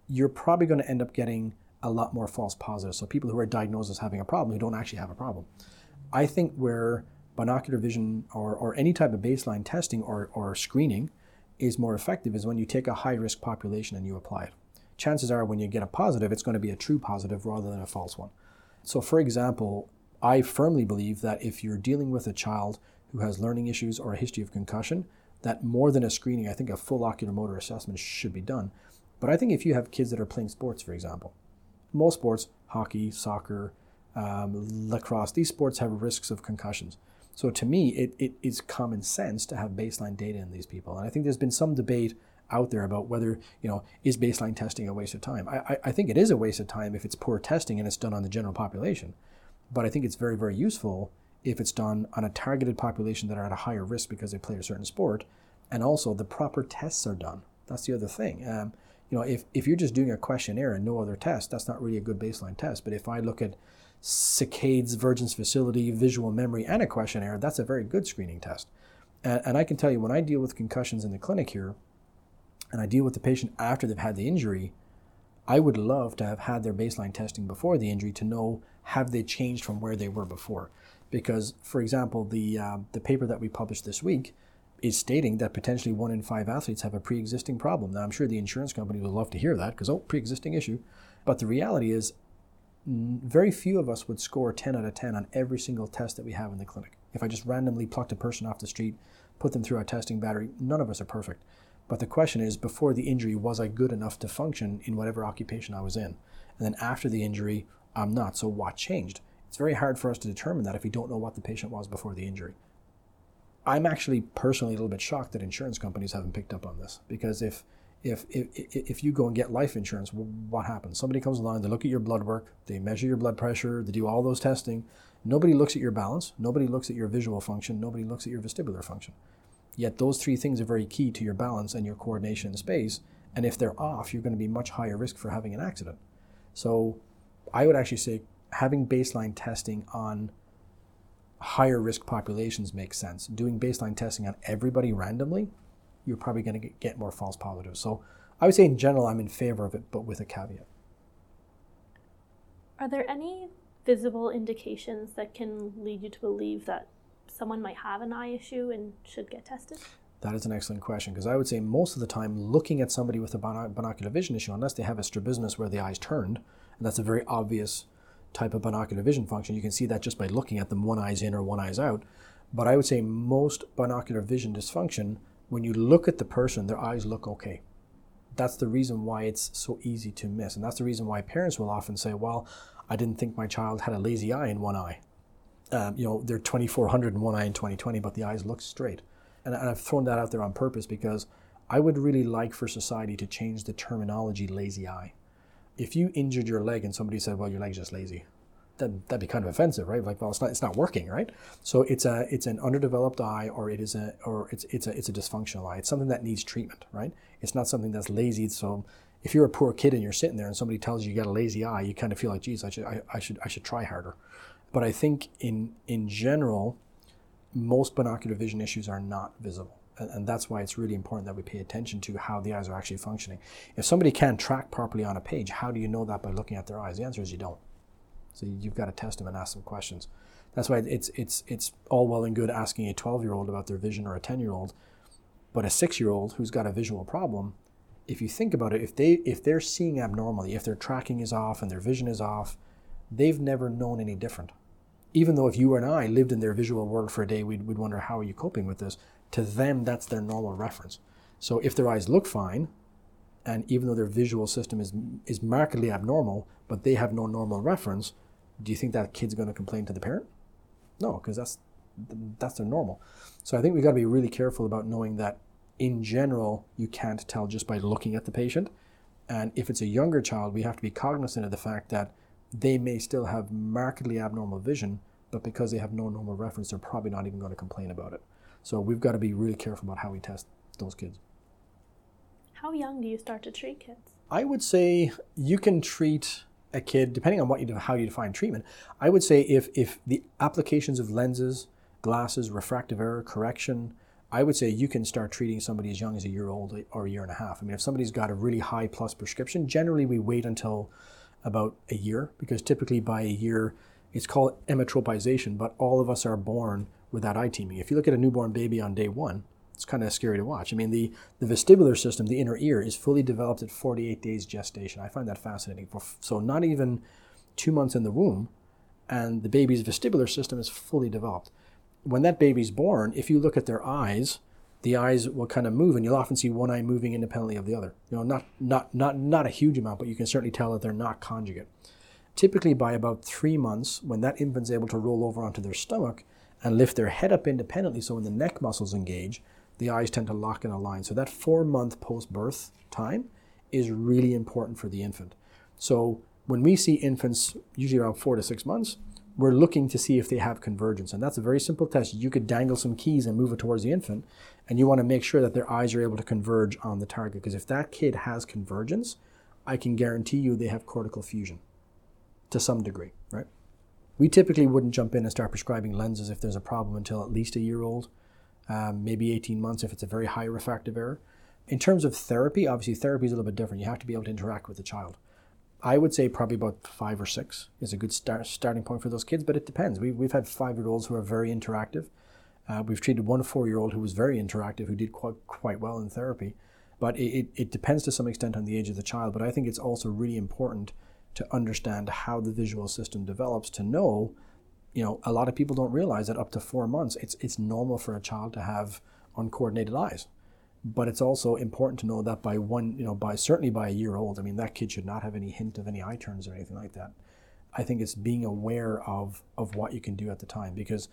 you're probably going to end up getting a lot more false positives. So people who are diagnosed as having a problem who don't actually have a problem. I think where binocular vision or, or any type of baseline testing or, or screening is more effective is when you take a high risk population and you apply it. Chances are when you get a positive, it's going to be a true positive rather than a false one. So, for example, I firmly believe that if you're dealing with a child who has learning issues or a history of concussion, that more than a screening, I think a full ocular motor assessment should be done. But I think if you have kids that are playing sports, for example, most sports, hockey, soccer, um, lacrosse, these sports have risks of concussions. So to me, it, it is common sense to have baseline data in these people. And I think there's been some debate out there about whether, you know, is baseline testing a waste of time? I, I think it is a waste of time if it's poor testing and it's done on the general population. But I think it's very, very useful if it's done on a targeted population that are at a higher risk because they play a certain sport. And also the proper tests are done. That's the other thing. Um, you know, if, if you're just doing a questionnaire and no other test, that's not really a good baseline test. But if I look at Saccades Vergence facility, visual memory, and a questionnaire, that's a very good screening test. And, and I can tell you, when I deal with concussions in the clinic here, and I deal with the patient after they've had the injury, I would love to have had their baseline testing before the injury to know have they changed from where they were before. Because, for example, the uh, the paper that we published this week is stating that potentially one in five athletes have a pre-existing problem. Now, I'm sure the insurance company would love to hear that because oh, pre-existing issue. But the reality is, very few of us would score 10 out of 10 on every single test that we have in the clinic. If I just randomly plucked a person off the street, put them through our testing battery, none of us are perfect. But the question is, before the injury, was I good enough to function in whatever occupation I was in? And then after the injury, I'm not. So what changed? It's very hard for us to determine that if we don't know what the patient was before the injury. I'm actually personally a little bit shocked that insurance companies haven't picked up on this because if if, if, if you go and get life insurance, what happens? Somebody comes along, they look at your blood work, they measure your blood pressure, they do all those testing. Nobody looks at your balance, nobody looks at your visual function, nobody looks at your vestibular function. Yet those three things are very key to your balance and your coordination in space. And if they're off, you're going to be much higher risk for having an accident. So I would actually say having baseline testing on higher risk populations makes sense. Doing baseline testing on everybody randomly, you're probably going to get more false positives. So I would say in general, I'm in favor of it, but with a caveat. Are there any visible indications that can lead you to believe that someone might have an eye issue and should get tested? That is an excellent question because I would say most of the time, looking at somebody with a binocular vision issue, unless they have a strabismus where the eye's turned, and that's a very obvious type of binocular vision function, you can see that just by looking at them, one eye's in or one eye's out. But I would say most binocular vision dysfunction, when you look at the person, their eyes look okay. That's the reason why it's so easy to miss. And that's the reason why parents will often say, Well, I didn't think my child had a lazy eye in one eye um, you know, they're 2400 in one eye in 2020, but the eyes look straight. And, and I've thrown that out there on purpose because I would really like for society to change the terminology lazy eye. If you injured your leg and somebody said, well, your leg's just lazy, that, that'd be kind of offensive, right? Like, well, it's not, it's not working, right? So it's a, it's an underdeveloped eye, or it is a, or it's, it's a, it's a dysfunctional eye. It's something that needs treatment, right? It's not something that's lazy. So if you're a poor kid and you're sitting there and somebody tells you you got a lazy eye, you kind of feel like, geez, I should, I, I should, I should try harder. But I think in in general, most binocular vision issues are not visible. And, and that's why it's really important that we pay attention to how the eyes are actually functioning. If somebody can't track properly on a page, how do you know that by looking at their eyes? The answer is you don't. So you've got to test them and ask them questions. That's why it's it's it's all well and good asking a 12 year old about their vision or a 10 year old, but a six year old who's got a visual problem, if you think about it, if they if they're seeing abnormally, if their tracking is off and their vision is off, they've never known any different even though if you and I lived in their visual world for a day, we'd, we'd wonder, how are you coping with this? To them, that's their normal reference. So if their eyes look fine, and even though their visual system is, is markedly abnormal, but they have no normal reference, do you think that kid's going to complain to the parent? No, because that's, that's their normal. So I think we've got to be really careful about knowing that in general, you can't tell just by looking at the patient. And if it's a younger child, we have to be cognizant of the fact that they may still have markedly abnormal vision, but because they have no normal reference, they're probably not even going to complain about it. So we've got to be really careful about how we test those kids. How young do you start to treat kids? I would say you can treat a kid depending on what you do, how you define treatment. I would say if if the applications of lenses, glasses, refractive error correction, I would say you can start treating somebody as young as a year old or a year and a half. I mean, if somebody's got a really high plus prescription, generally we wait until about a year because typically by a year it's called emmetropization, but all of us are born without eye teaming. If you look at a newborn baby on day one, it's kind of scary to watch. I mean, the, the vestibular system, the inner ear, is fully developed at 48 days gestation. I find that fascinating. So, not even two months in the womb, and the baby's vestibular system is fully developed. When that baby's born, if you look at their eyes, the eyes will kind of move, and you'll often see one eye moving independently of the other. You know, not not not not a huge amount, but you can certainly tell that they're not conjugate. Typically, by about three months, when that infant's able to roll over onto their stomach and lift their head up independently, so when the neck muscles engage, the eyes tend to lock in a line. So that four month post birth time is really important for the infant. So when we see infants, usually around four to six months, we're looking to see if they have convergence. And that's a very simple test. You could dangle some keys and move it towards the infant, and you want to make sure that their eyes are able to converge on the target. Because if that kid has convergence, I can guarantee you they have cortical fusion to some degree, right? We typically wouldn't jump in and start prescribing lenses if there's a problem until at least a year old, um, maybe 18 months if it's a very high refractive error. In terms of therapy, obviously therapy is a little bit different. You have to be able to interact with the child. I would say probably about five or six is a good start, starting point for those kids, but it depends. We, we've had five year olds who are very interactive. Uh, we've treated one four year old who was very interactive, who did quite, quite well in therapy. But it, it, it depends to some extent on the age of the child. But I think it's also really important to understand how the visual system develops to know you know a lot of people don't realize that up to four months it's it's normal for a child to have uncoordinated eyes but it's also important to know that by one, you know, by certainly by a year old, I mean, that kid should not have any hint of any eye turns or anything like that. I think it's being aware of of what you can do at the time because,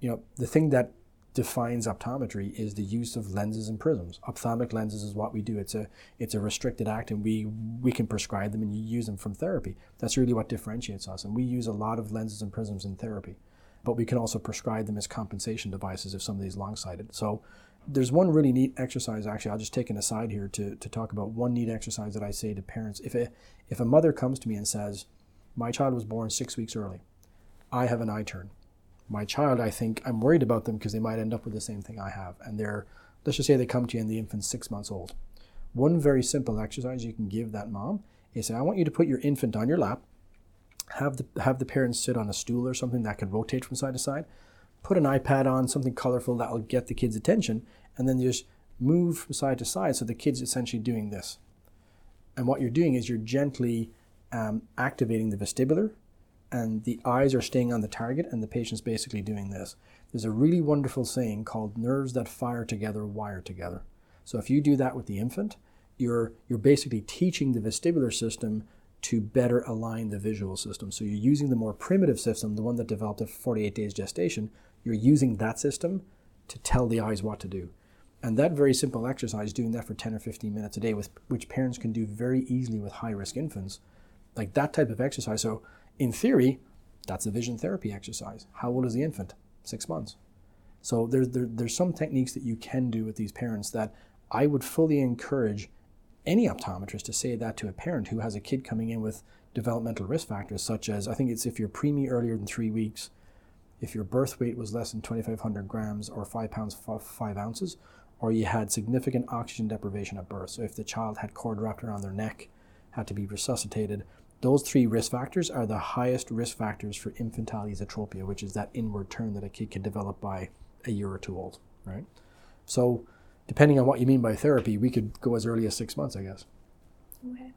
you know, the thing that defines optometry is the use of lenses and prisms. Ophthalmic lenses is what we do. It's a it's a restricted act, and we we can prescribe them and you use them from therapy. That's really what differentiates us, and we use a lot of lenses and prisms in therapy, but we can also prescribe them as compensation devices if somebody's long sighted. So there's one really neat exercise actually i'll just take an aside here to, to talk about one neat exercise that i say to parents. If a, if a mother comes to me and says my child was born six weeks early. I have an eye turn. My child i think i'm worried about them because they might end up with the same thing i have and they're let's just say they come to you and the infant's six months old. One very simple exercise you can give that mom is say i want you to put your infant on your lap. Have the have the parents sit on a stool or something that can rotate from side to side put an iPad on, something colorful that will get the kids' attention, and then just move from side to side so the kid's essentially doing this. And what you're doing is you're gently um, activating the vestibular, and the eyes are staying on the target, and the patient's basically doing this. There's a really wonderful saying called nerves that fire together wire together. So if you do that with the infant, you're, you're basically teaching the vestibular system to better align the visual system. So you're using the more primitive system, the one that developed at 48 days gestation, you're using that system to tell the eyes what to do. And that very simple exercise, doing that for 10 or 15 minutes a day, with, which parents can do very easily with high risk infants, like that type of exercise. So, in theory, that's a vision therapy exercise. How old is the infant? Six months. So, there's, there, there's some techniques that you can do with these parents that I would fully encourage any optometrist to say that to a parent who has a kid coming in with developmental risk factors, such as I think it's if you're preemie earlier than three weeks, if your birth weight was less than 2,500 grams or 5 pounds 5 ounces, or you had significant oxygen deprivation at birth. So if the child had cord wrapped around their neck, had to be resuscitated, those three risk factors are the highest risk factors for infantile esotropia, which is that inward turn that a kid can develop by a year or two old, right? So depending on what you mean by therapy, we could go as early as six months, I guess. Okay.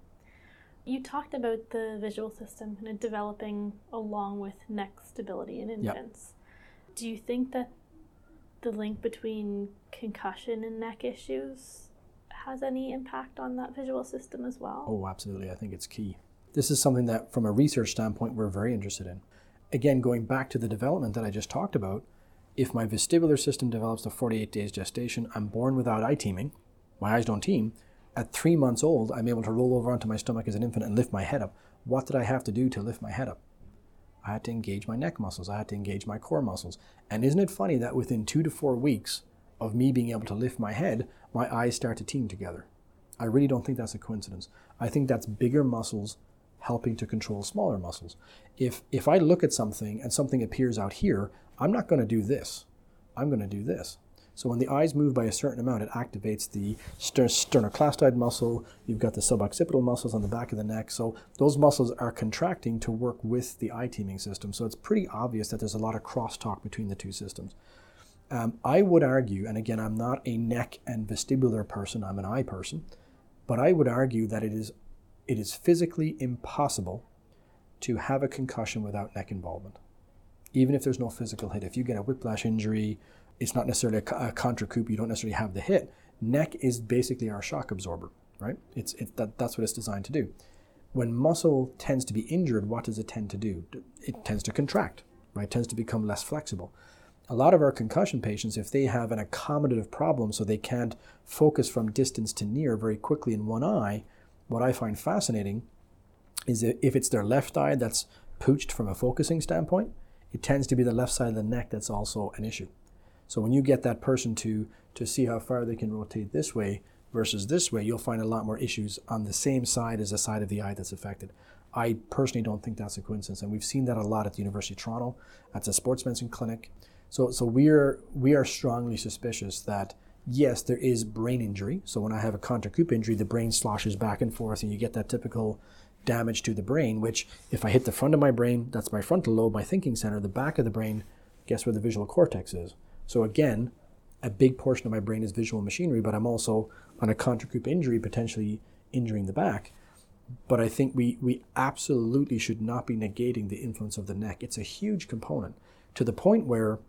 You talked about the visual system and developing along with neck stability in infants. Yep. Do you think that the link between concussion and neck issues has any impact on that visual system as well? Oh, absolutely. I think it's key. This is something that, from a research standpoint, we're very interested in. Again, going back to the development that I just talked about, if my vestibular system develops to 48 days gestation, I'm born without eye teaming, my eyes don't team, at three months old, I'm able to roll over onto my stomach as an infant and lift my head up. What did I have to do to lift my head up? I had to engage my neck muscles. I had to engage my core muscles. And isn't it funny that within two to four weeks, of me being able to lift my head, my eyes start to team together. I really don't think that's a coincidence. I think that's bigger muscles helping to control smaller muscles. If if I look at something and something appears out here, I'm not going to do this. I'm going to do this. So when the eyes move by a certain amount, it activates the sternocleidomastoid muscle. You've got the suboccipital muscles on the back of the neck. So those muscles are contracting to work with the eye teaming system. So it's pretty obvious that there's a lot of crosstalk between the two systems. Um, I would argue, and again, I'm not a neck and vestibular person, I'm an eye person, but I would argue that it is, it is physically impossible to have a concussion without neck involvement. Even if there's no physical hit. If you get a whiplash injury, it's not necessarily a, a contrecoup, you don't necessarily have the hit. Neck is basically our shock absorber, right? It's, it, that, that's what it's designed to do. When muscle tends to be injured, what does it tend to do? It tends to contract, right? It tends to become less flexible a lot of our concussion patients, if they have an accommodative problem so they can't focus from distance to near very quickly in one eye, what I find fascinating is that if it's their left eye that's pooched from a focusing standpoint, it tends to be the left side of the neck that's also an issue. So when you get that person to, to see how far they can rotate this way versus this way, you'll find a lot more issues on the same side as the side of the eye that's affected. I personally don't think that's a coincidence, and we've seen that a lot at the University of Toronto. That's a sports medicine clinic. So, so we are we are strongly suspicious that yes, there is brain injury. So when I have a contrecoup injury, the brain sloshes back and forth, and you get that typical damage to the brain. Which, if I hit the front of my brain, that's my frontal lobe, my thinking center. The back of the brain, guess where the visual cortex is. So again, a big portion of my brain is visual machinery, but I'm also on a contrecoup injury, potentially injuring the back. But I think we we absolutely should not be negating the influence of the neck. It's a huge component to the point where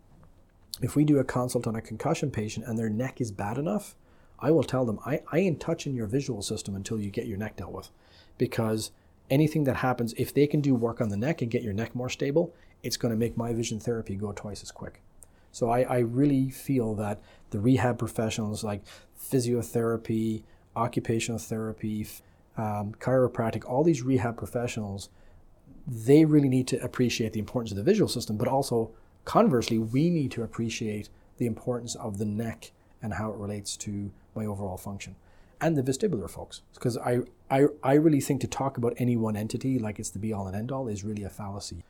if we do a consult on a concussion patient and their neck is bad enough, I will tell them, I, I ain't touching your visual system until you get your neck dealt with. Because anything that happens, if they can do work on the neck and get your neck more stable, it's going to make my vision therapy go twice as quick. So I, I really feel that the rehab professionals like physiotherapy, occupational therapy, um, chiropractic, all these rehab professionals, they really need to appreciate the importance of the visual system, but also Conversely, we need to appreciate the importance of the neck and how it relates to my overall function. And the vestibular folks, because I, I, I really think to talk about any one entity like it's the be all and end all is really a fallacy.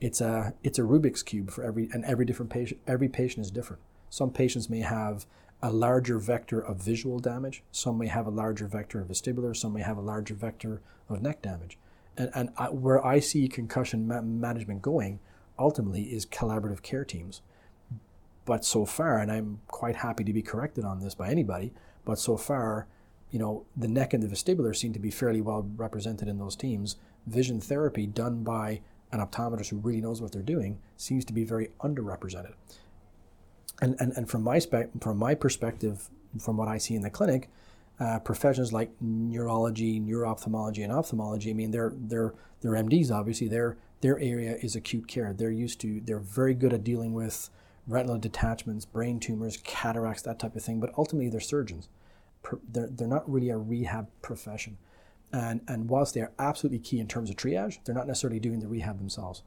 It's a, it's a Rubik's cube for every, and every different patient, every patient is different. Some patients may have a larger vector of visual damage, some may have a larger vector of vestibular, some may have a larger vector of neck damage. And, and I, where I see concussion ma- management going ultimately is collaborative care teams. But so far, and I'm quite happy to be corrected on this by anybody, but so far, you know, the neck and the vestibular seem to be fairly well represented in those teams. Vision therapy done by an optometrist who really knows what they're doing seems to be very underrepresented. And, and, and from my spe- from my perspective, from what I see in the clinic, uh, professions like neurology, neuro-ophthalmology, and ophthalmology. I mean, they're they're they're MDs. Obviously, they're their area is acute care. They're used to, they're very good at dealing with retinal detachments, brain tumors, cataracts, that type of thing, but ultimately they're surgeons. They're, they're not really a rehab profession. And, and whilst they're absolutely key in terms of triage, they're not necessarily doing the rehab themselves.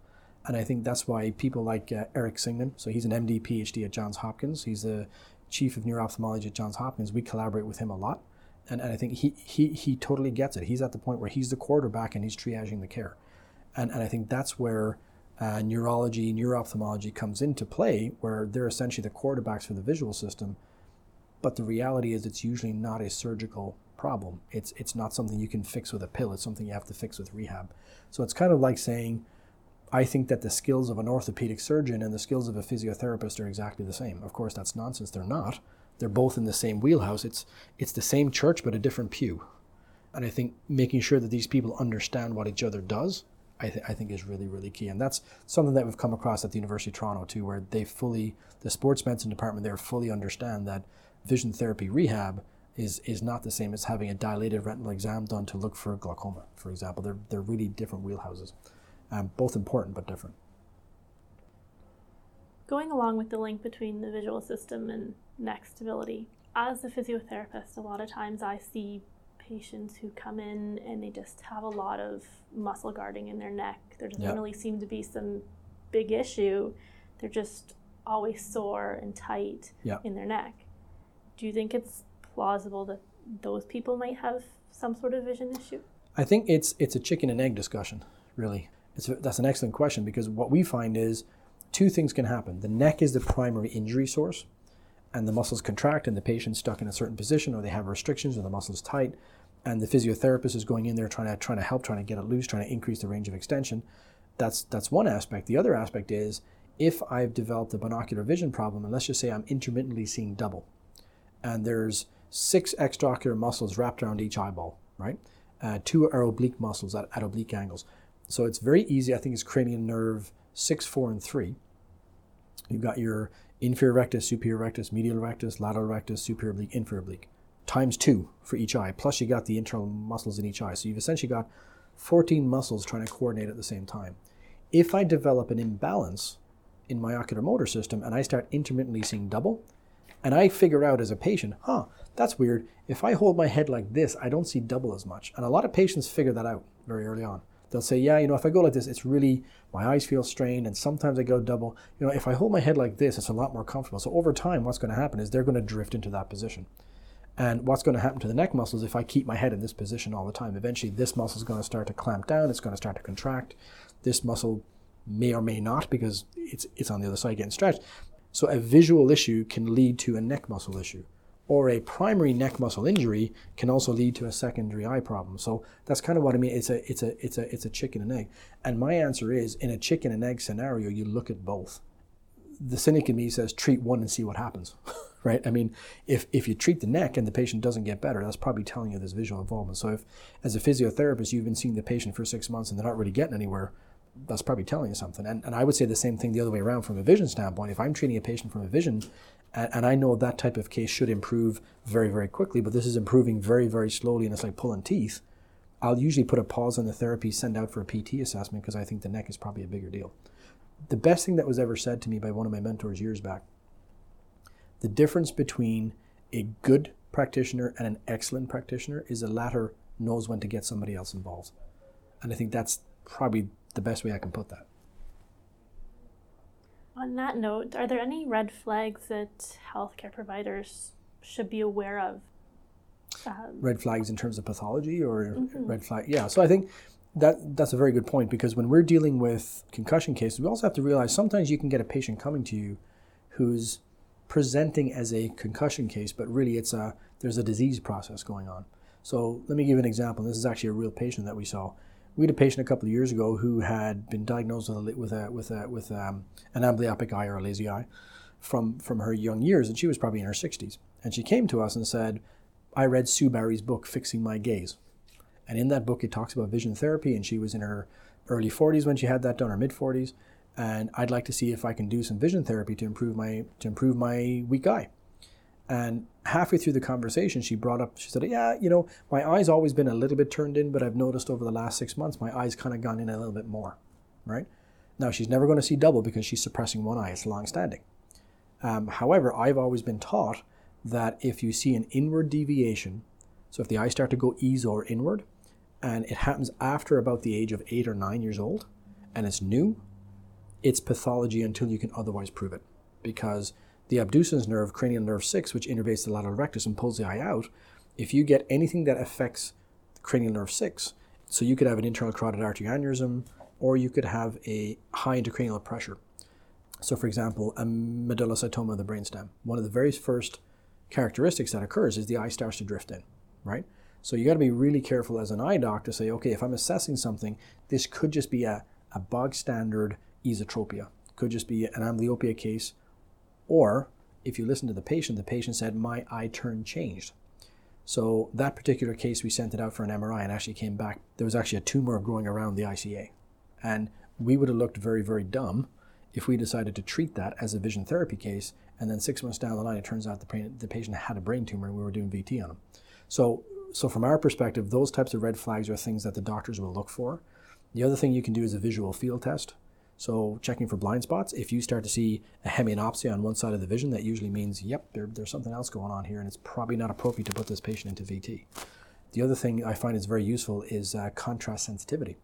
And I think that's why people like uh, Eric Singman, so he's an MD, PhD at Johns Hopkins, he's the chief of neuro-ophthalmology at Johns Hopkins. We collaborate with him a lot. And, and I think he, he, he totally gets it. He's at the point where he's the quarterback and he's triaging the care. And, and I think that's where uh, neurology, neuro-ophthalmology comes into play, where they're essentially the quarterbacks for the visual system. But the reality is, it's usually not a surgical problem. It's it's not something you can fix with a pill. It's something you have to fix with rehab. So it's kind of like saying, I think that the skills of an orthopedic surgeon and the skills of a physiotherapist are exactly the same. Of course, that's nonsense. They're not. They're both in the same wheelhouse. It's it's the same church but a different pew. And I think making sure that these people understand what each other does I, th- I think is really, really key. And that's something that we've come across at the University of Toronto too, where they fully, the sports medicine department there fully understand that vision therapy rehab is, is not the same as having a dilated retinal exam done to look for glaucoma, for example. They're, they're really different wheelhouses, um, both important but different. Going along with the link between the visual system and neck stability, as a physiotherapist, a lot of times I see patients who come in and they just have a lot of muscle guarding in their neck. There doesn't yep. really seem to be some big issue. They're just always sore and tight Yeah. in their neck. Do you think it's plausible that those people might have some sort of vision issue? I think it's it's a chicken and egg discussion, really. A, that's an excellent question because what we find is two things can happen. The neck is the primary injury source, and the muscles contract, and the patient's stuck in a certain position, or they have restrictions, or the muscle's tight, and the physiotherapist is going in there trying to trying to help, trying to get it loose, trying to increase the range of extension. That's that's one aspect. The other aspect is if I've developed a binocular vision problem, and let's just say I'm intermittently seeing double, and there's six extraocular muscles wrapped around each eyeball, right? Uh, two are oblique muscles at, at oblique angles. So it's very easy. I think it's cranial nerve six, four, and three. You've got your inferior rectus, superior rectus, medial rectus, lateral rectus, superior oblique, inferior oblique, times two for each eye. Plus you got the internal muscles in each eye. So you've essentially got 14 muscles trying to coordinate at the same time. If I develop an imbalance in my ocular motor system and I start intermittently seeing double, and I figure out as a patient, huh, that's weird. If I hold my head like this, I don't see double as much. And a lot of patients figure that out very early on. They'll say, yeah, you know, if I go like this, it's really, my eyes feel strained, and sometimes I go double. You know, if I hold my head like this, it's a lot more comfortable. So over time, what's going to happen is they're going to drift into that position. And what's going to happen to the neck muscles if I keep my head in this position all the time? Eventually, this muscle is going to start to clamp down. It's going to start to contract. This muscle may or may not because it's it's on the other side getting stretched. So a visual issue can lead to a neck muscle issue, or a primary neck muscle injury can also lead to a secondary eye problem. So that's kind of what I mean. It's a it's a it's a it's a chicken and egg. And my answer is in a chicken and egg scenario, you look at both. The cynic in me says treat one and see what happens. [laughs] right? I mean, if, if you treat the neck and the patient doesn't get better, that's probably telling you there's visual involvement. So if, as a physiotherapist, you've been seeing the patient for six months and they're not really getting anywhere, that's probably telling you something. And, and I would say the same thing the other way around from a vision standpoint. If I'm treating a patient from a vision, and, and I know that type of case should improve very, very quickly, but this is improving very, very slowly, and it's like pulling teeth, I'll usually put a pause on the therapy, send out for a PT assessment because I think the neck is probably a bigger deal. The best thing that was ever said to me by one of my mentors years back the difference between a good practitioner and an excellent practitioner is the latter knows when to get somebody else involved. And I think that's probably the best way I can put that. On that note, are there any red flags that healthcare providers should be aware of? Um, red flags in terms of pathology or mm-hmm. red flag? Yeah. So I think that that's a very good point because when we're dealing with concussion cases, we also have to realize sometimes you can get a patient coming to you who's presenting as a concussion case, but really it's a there's a disease process going on. So let me give you an example. This is actually a real patient that we saw. We had a patient a couple of years ago who had been diagnosed with a, with a, with a, with um, an amblyopic eye or a lazy eye from from her young years, and she was probably in her 60s. And she came to us and said, "I read Sue Barry's book, Fixing My Gaze, and in that book it talks about vision therapy, and she was in her early 40s when she had that done, or mid 40s." and I'd like to see if I can do some vision therapy to improve my to improve my weak eye. And halfway through the conversation, she brought up, she said, Yeah, you know, my eye's always been a little bit turned in, but I've noticed over the last six months, my eye's kind of gone in a little bit more, right? Now, she's never going to see double because she's suppressing one eye, it's long standing. Um, however, I've always been taught that if you see an inward deviation, so if the eyes start to go ease or inward, and it happens after about the age of eight or nine years old, and it's new, it's pathology until you can otherwise prove it. Because the abducens nerve, cranial nerve 6, which innervates the lateral rectus and pulls the eye out, if you get anything that affects cranial nerve 6, so you could have an internal carotid artery aneurysm, or you could have a high intracranial pressure. So, for example, a medullocytoma of the brainstem. One of the very first characteristics that occurs is the eye starts to drift in, right? So you got to be really careful as an eye doc to say, okay, if I'm assessing something, this could just be a, a bog standard esotropia. Could just be an amblyopia case, or if you listen to the patient, the patient said, My eye turn changed. So that particular case, we sent it out for an MRI and actually came back. There was actually a tumor growing around the ICA. And we would have looked very, very dumb if we decided to treat that as a vision therapy case. And then six months down the line, it turns out the, the patient had a brain tumor and we were doing VT on him. So, so from our perspective, those types of red flags are things that the doctors will look for. The other thing you can do is a visual field test. So checking for blind spots, if you start to see a hemianopsia on one side of the vision, that usually means, yep, there, there's something else going on here, and it's probably not appropriate to put this patient into VT. The other thing I find is very useful is uh, contrast sensitivity.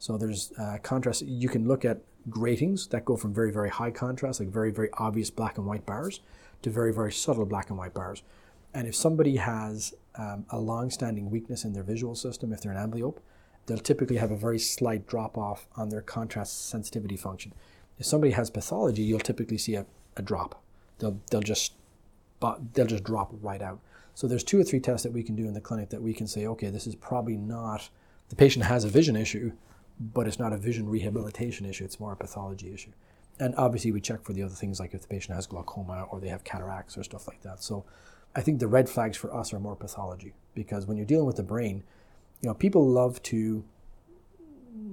So there's uh, contrast. You can look at gratings that go from very, very high contrast, like very, very obvious black and white bars, to very, very subtle black and white bars. And if somebody has um, a long-standing weakness in their visual system, if they're an amblyopes, they'll typically have a very slight drop off on their contrast sensitivity function. If somebody has pathology, you'll typically see a, a drop. They'll, they'll just they'll just drop right out. So there's two or three tests that we can do in the clinic that we can say, okay, this is probably not the patient has a vision issue, but it's not a vision rehabilitation issue. It's more a pathology issue. And obviously, we check for the other things like if the patient has glaucoma or they have cataracts or stuff like that. So I think the red flags for us are more pathology because when you're dealing with the brain, you know, people love to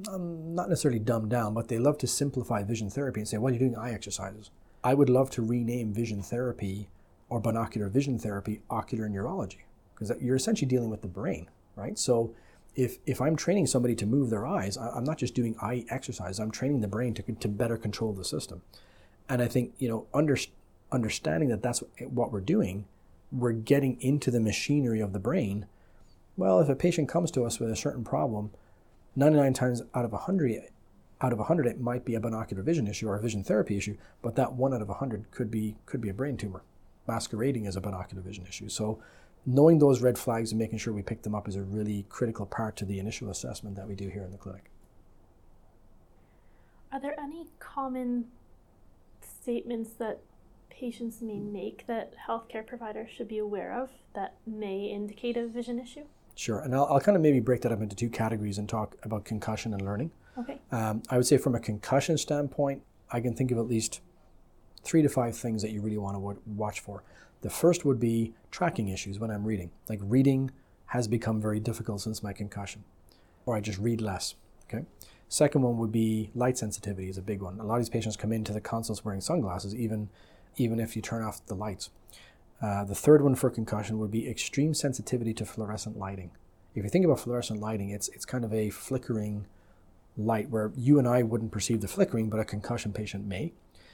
um, not necessarily dumb down, but they love to simplify vision therapy and say, well, you're doing eye exercises. I would love to rename vision therapy or binocular vision therapy ocular neurology because you're essentially dealing with the brain, right? So if, if I'm training somebody to move their eyes, I'm not just doing eye exercise, I'm training the brain to, to better control the system. And I think, you know, under, understanding that that's what we're doing, we're getting into the machinery of the brain. Well, if a patient comes to us with a certain problem, 99 times out of 100, out of 100 it might be a binocular vision issue or a vision therapy issue, but that one out of 100 could be could be a brain tumor masquerading as a binocular vision issue. So knowing those red flags and making sure we pick them up is a really critical part to the initial assessment that we do here in the clinic. Are there any common statements that patients may make that healthcare providers should be aware of that may indicate a vision issue? Sure, and I'll, I'll kind of maybe break that up into two categories and talk about concussion and learning. Okay. Um, I would say from a concussion standpoint, I can think of at least three to five things that you really want to watch for. The first would be tracking issues when I'm reading. Like reading has become very difficult since my concussion, or I just read less. Okay. Second one would be light sensitivity is a big one. A lot of these patients come into the consults wearing sunglasses, even even if you turn off the lights. Uh, the third one for concussion would be extreme sensitivity to fluorescent lighting. If you think about fluorescent lighting, it's it's kind of a flickering light where you and I wouldn't perceive the flickering, but a concussion patient may.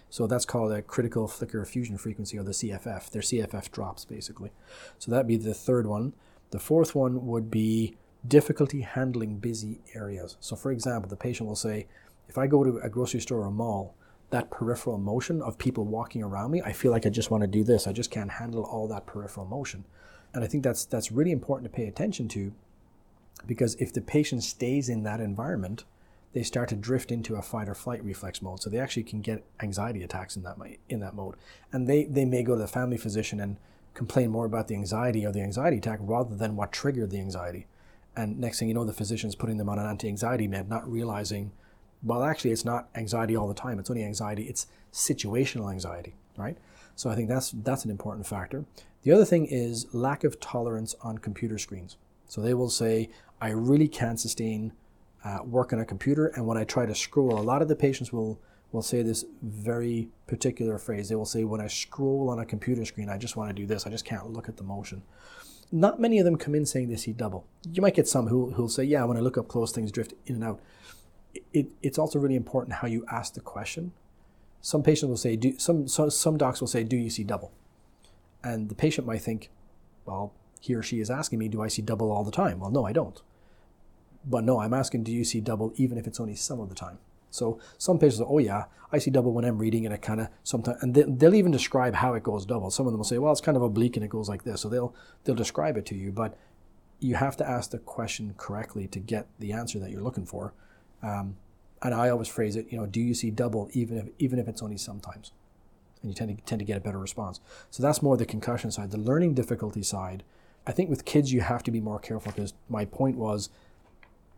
So that's called a critical flicker fusion frequency or the CFF. Their CFF drops basically. So that'd be the third one. The fourth one would be difficulty handling busy areas. So for example, the patient will say, if I go to a grocery store or a mall that peripheral motion of people walking around me, I feel like I just want to do this. I just can't handle all that peripheral motion. And I think that's that's really important to pay attention to because if the patient stays in that environment, they start to drift into a fight or flight reflex mode. So they actually can get anxiety attacks in that in that mode. And they, they may go to the family physician and complain more about the anxiety or the anxiety attack rather than what triggered the anxiety. And next thing you know, the physician's putting them on an anti-anxiety med, not realizing well, actually, it's not anxiety all the time. It's only anxiety. It's situational anxiety, right? So I think that's that's an important factor. The other thing is lack of tolerance on computer screens. So they will say, I really can't sustain uh, work on a computer, and when I try to scroll, a lot of the patients will will say this very particular phrase. They will say, when I scroll on a computer screen, I just want to do this. I just can't look at the motion. Not many of them come in saying they see double. You might get some who who'll say, yeah, when I look up close, things drift in and out it, it's also really important how you ask the question. Some patients will say, do, some, some, some docs will say, do you see double? And the patient might think, well, he or she is asking me, do I see double all the time? Well, no, I don't. But no, I'm asking, do you see double even if it's only some of the time? So some patients say, oh yeah, I see double when I'm reading and it kind of sometimes, and they, they'll even describe how it goes double. Some of them will say, well, it's kind of oblique and it goes like this. So they'll, they'll describe it to you, but you have to ask the question correctly to get the answer that you're looking for. Um, and I always phrase it, you know, do you see double even if even if it's only sometimes? And you tend to tend to get a better response. So that's more the concussion side. The learning difficulty side, I think with kids you have to be more careful because my point was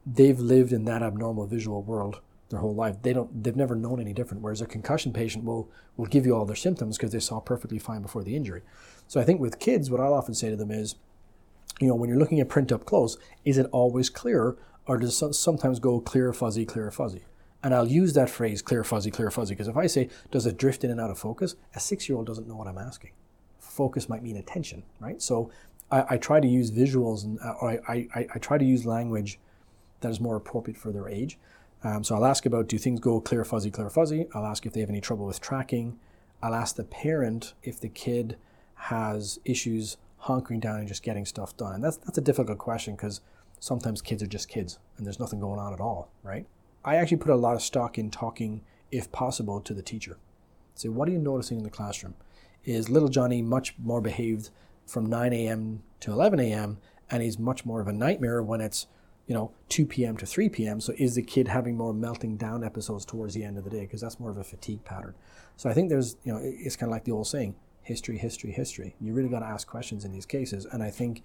they've lived in that abnormal visual world their whole life. They don't they've never known any different. Whereas a concussion patient will will give you all their symptoms because they saw perfectly fine before the injury. So I think with kids, what I'll often say to them is, you know, when you're looking at print up close, is it always clear or does sometimes go clear fuzzy, clear fuzzy? And I'll use that phrase, clear fuzzy, clear fuzzy, because if I say, does it drift in and out of focus? A six year old doesn't know what I'm asking. Focus might mean attention, right? So I, I try to use visuals and uh, or I, I, I, try to use language that is more appropriate for their age. Um, so I'll ask about do things go clear fuzzy, clear fuzzy? I'll ask if they have any trouble with tracking. I'll ask the parent if the kid has issues hunkering down and just getting stuff done. And that's, that's a difficult question because sometimes kids are just kids and there's nothing going on at all, right? I actually put a lot of stock in talking if possible, to the teacher. Say, what are you noticing in the classroom? Is little Johnny much more behaved from 9 a.m. to 11 a.m. and he's much more of a nightmare when it's you know 2 p.m. to 3 p.m. So is the kid having more melting down episodes towards the end of the day because that's more of a fatigue pattern. So I think there's you know it's kind of like the old saying, history, history, history. You really got to ask questions in these cases, and I think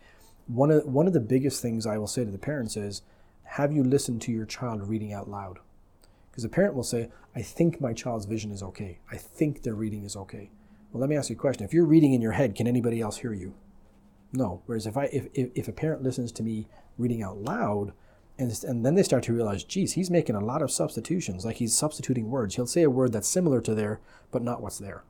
one of one of the biggest things I will say to the parents is, have you listened to your child reading out loud? Because a parent will say, I think my child's vision is okay. I think their reading is okay. Well, let me ask you a question. If you're reading in your head, can anybody else hear you? No. Whereas if I if, if, if a parent listens to me reading out loud, and, and then they start to realize, geez, he's making a lot of substitutions. Like he's substituting words. He'll say a word that's similar to there, but not what's there.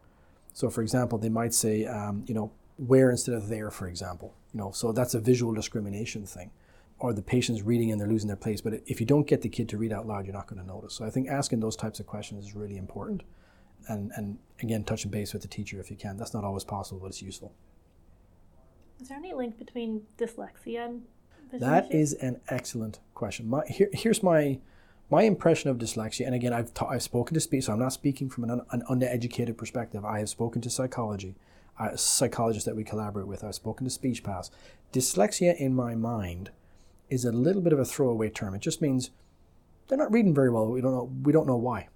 So, for example, they might say, um, you know, where instead of there, for example. You know, so that's a visual discrimination thing. Or the patient's reading and they're losing their place. But if you don't get the kid to read out loud, you're not going to notice. So I think asking those types of questions is really important. And, and again, touching base with the teacher if you can. That's not always possible, but it's useful. Is there any link between dyslexia and that is an excellent question. My, here, here's my my impression of dyslexia. And again, I've ta- I've spoken to speech, so I'm not speaking from an, un- an uneducated perspective. I have spoken to psychology, uh, psychologists that we collaborate with. I've spoken to speech paths. Dyslexia, in my mind, is a little bit of a throwaway term. It just means they're not reading very well. We don't know. We don't know why.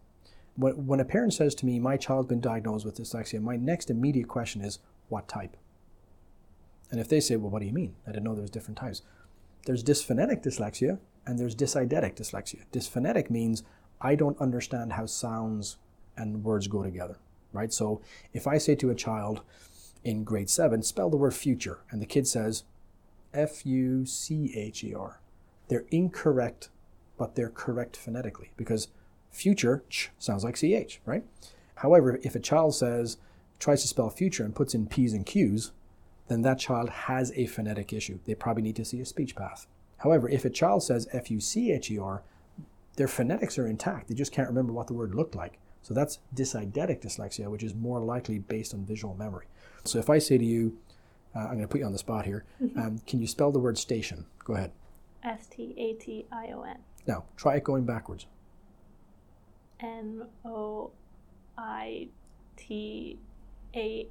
When, when a parent says to me, "My child's been diagnosed with dyslexia," my next immediate question is, "What type?" And if they say, "Well, what do you mean? I didn't know there was different types." There's dysphonetic dyslexia and there's dyseidetic dyslexia. Dysphonetic means I don't understand how sounds and words go together, right? So if I say to a child in grade seven, spell the word future, and the kid says F U C H E R, they're incorrect, but they're correct phonetically because future ch sounds like ch, right? However, if a child says tries to spell future and puts in p's and q's, then that child has a phonetic issue. They probably need to see a speech path. However, if a child says F U C H E R, their phonetics are intact. They just can't remember what the word looked like. So that's dyseidetic dyslexia, which is more likely based on visual memory. So if I say to you, uh, I'm going to put you on the spot here, mm-hmm. um, can you spell the word station? Go ahead. S T A T I O N. Now, try it going backwards. N O I T A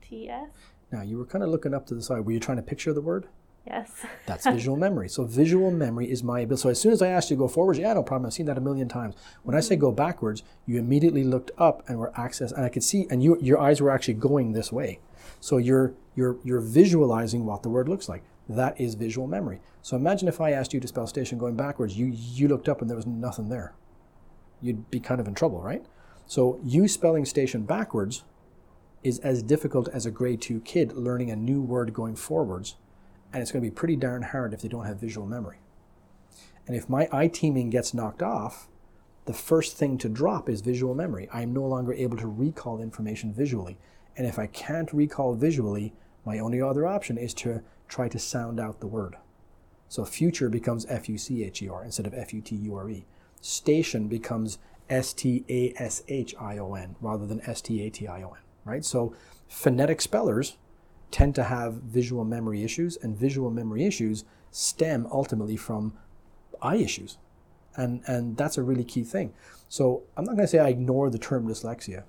T S. Now, you were kind of looking up to the side. Were you trying to picture the word? Yes. That's [laughs] visual memory. So visual memory is my ability. So as soon as I asked you to go forwards, yeah, no problem. I've seen that a million times. When I say go backwards, you immediately looked up and were access, and I could see, and you, your eyes were actually going this way. So you're you're you're visualizing what the word looks like. That is visual memory. So imagine if I asked you to spell station going backwards, you you looked up and there was nothing there. You'd be kind of in trouble, right? So you spelling station backwards is as difficult as a grade two kid learning a new word going forwards, and it's going to be pretty darn hard if they don't have visual memory. And if my eye teaming gets knocked off, the first thing to drop is visual memory. I am no longer able to recall information visually. And if I can't recall visually, my only other option is to try to sound out the word. So future becomes F U C H E R instead of F U T U R E. Station becomes S T A S H I O N rather than S T A T I O N right? So phonetic spellers tend to have visual memory issues, and visual memory issues stem ultimately from eye issues. And, and that's a really key thing. So I'm not going to say I ignore the term dyslexia,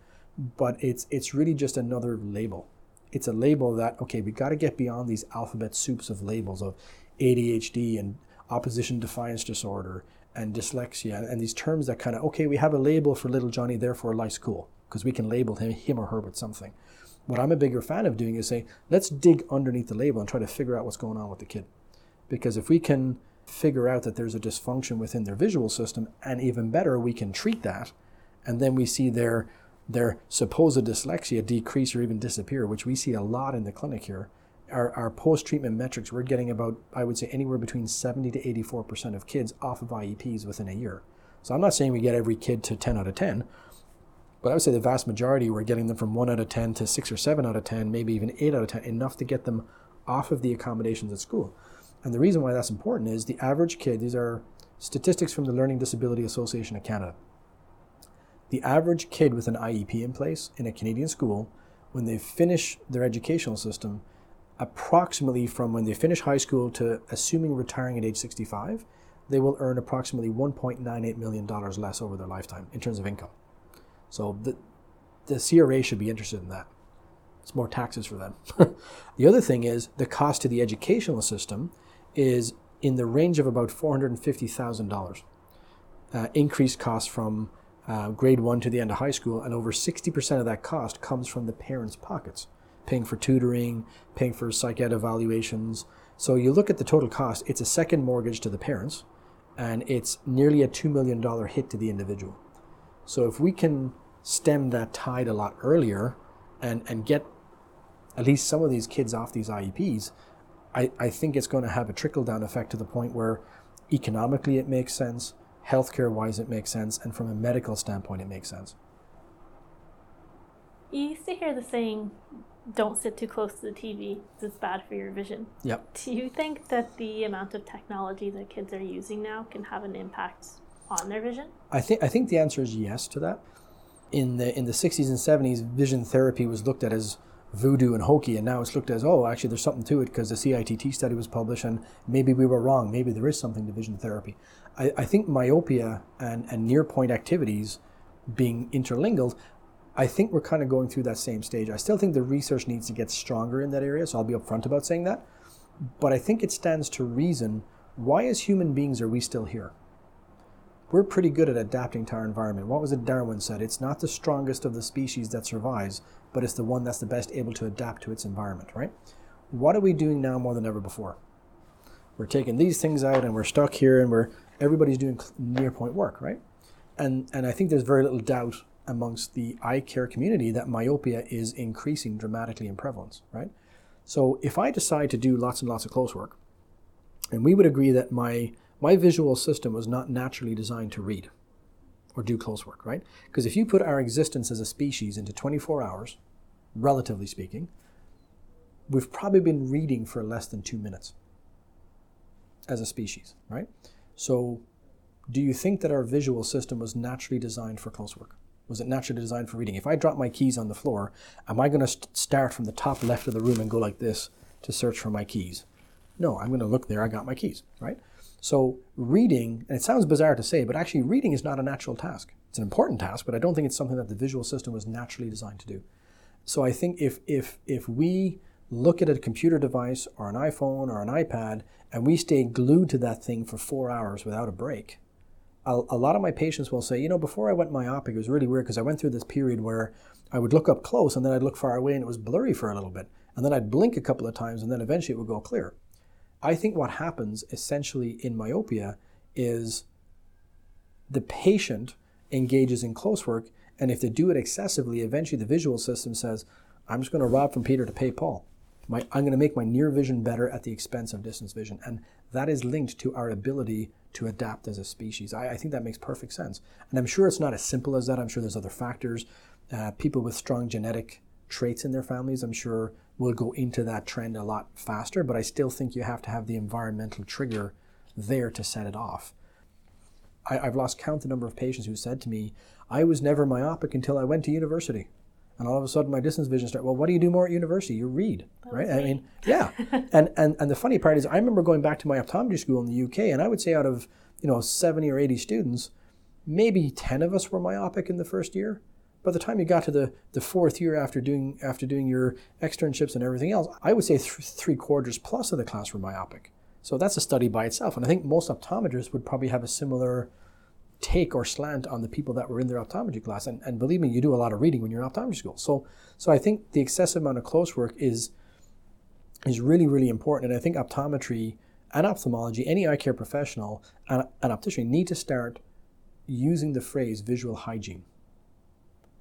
but it's, it's really just another label. It's a label that, okay, we got to get beyond these alphabet soups of labels of ADHD and opposition defiance disorder and dyslexia and these terms that kind of, okay, we have a label for little Johnny, therefore life's cool because we can label him, him or her with something. What I'm a bigger fan of doing is saying, let's dig underneath the label and try to figure out what's going on with the kid. Because if we can figure out that there's a dysfunction within their visual system, and even better, we can treat that, and then we see their their supposed dyslexia decrease or even disappear, which we see a lot in the clinic here. Our, our post treatment metrics, we're getting about, I would say, anywhere between 70 to 84% of kids off of IEPs within a year. So I'm not saying we get every kid to 10 out of 10, but I would say the vast majority were getting them from 1 out of 10 to 6 or 7 out of 10, maybe even 8 out of 10, enough to get them off of the accommodations at school. And the reason why that's important is the average kid, these are statistics from the Learning Disability Association of Canada. The average kid with an IEP in place in a Canadian school, when they finish their educational system, approximately from when they finish high school to assuming retiring at age 65, they will earn approximately $1.98 million less over their lifetime in terms of income So the, the CRA should be interested in that. It's more taxes for them. [laughs] the other thing is the cost to the educational system is in the range of about $450,000. Uh, increased cost from uh, grade one to the end of high school, and over 60% of that cost comes from the parents' pockets, paying for tutoring, paying for psych ed evaluations. So you look at the total cost, it's a second mortgage to the parents, and it's nearly a $2 million hit to the individual. So if we can stem that tide a lot earlier and, and get at least some of these kids off these IEPs, I, I think it's going to have a trickle down effect to the point where economically it makes sense, healthcare wise it makes sense, and from a medical standpoint it makes sense. You used to hear the saying, don't sit too close to the TV, it's bad for your vision. Yep. Do you think that the amount of technology that kids are using now can have an impact on their vision? I think I think the answer is yes to that. In the in the 60s and 70s, vision therapy was looked at as voodoo and hokey, and now it's looked as oh, actually there's something to it because the CITT study was published, and maybe we were wrong. Maybe there is something to vision therapy. I, I think myopia and, and near point activities being interlingual, I think we're kind of going through that same stage. I still think the research needs to get stronger in that area, so I'll be upfront about saying that. But I think it stands to reason why, as human beings, are we still here? We're pretty good at adapting to our environment. What was it Darwin said? It's not the strongest of the species that survives, but it's the one that's the best able to adapt to its environment, right? What are we doing now more than ever before? We're taking these things out and we're stuck here and we're everybody's doing near point work, right? And and I think there's very little doubt amongst the eye care community that myopia is increasing dramatically in prevalence, right? So if I decide to do lots and lots of close work, and we would agree that my my visual system was not naturally designed to read or do close work, right? Because if you put our existence as a species into 24 hours, relatively speaking, we've probably been reading for less than two minutes as a species, right? So, do you think that our visual system was naturally designed for close work? Was it naturally designed for reading? If I drop my keys on the floor, am I going to st- start from the top left of the room and go like this to search for my keys? No, I'm going to look there, I got my keys, right? So, reading, and it sounds bizarre to say, but actually, reading is not a natural task. It's an important task, but I don't think it's something that the visual system was naturally designed to do. So, I think if, if, if we look at a computer device or an iPhone or an iPad and we stay glued to that thing for four hours without a break, a, a lot of my patients will say, you know, before I went myopic, it was really weird because I went through this period where I would look up close and then I'd look far away and it was blurry for a little bit. And then I'd blink a couple of times and then eventually it would go clear. I think what happens essentially in myopia is the patient engages in close work, and if they do it excessively, eventually the visual system says, I'm just going to rob from Peter to pay Paul. My, I'm going to make my near vision better at the expense of distance vision. And that is linked to our ability to adapt as a species. I, I think that makes perfect sense. And I'm sure it's not as simple as that. I'm sure there's other factors. Uh, people with strong genetic traits in their families, I'm sure, will go into that trend a lot faster, but I still think you have to have the environmental trigger there to set it off. I, have lost count the number of patients who said to me, I was never myopic until I went to university. And all of a sudden my distance vision started, well, what do you do more at university? You read, that right? I mean, yeah. [laughs] and, and, and the funny part is I remember going back to my optometry school in the UK and I would say out of, you know, 70 or 80 students, maybe 10 of us were myopic in the first year by the time you got to the, the fourth year after doing after doing your externships and everything else, I would say th- three quarters plus of the class were myopic. So that's a study by itself, and I think most optometrists would probably have a similar take or slant on the people that were in their optometry class. And, and believe me, you do a lot of reading when you're in optometry school. So so I think the excessive amount of close work is is really really important, and I think optometry and ophthalmology, any eye care professional and an optician need to start using the phrase visual hygiene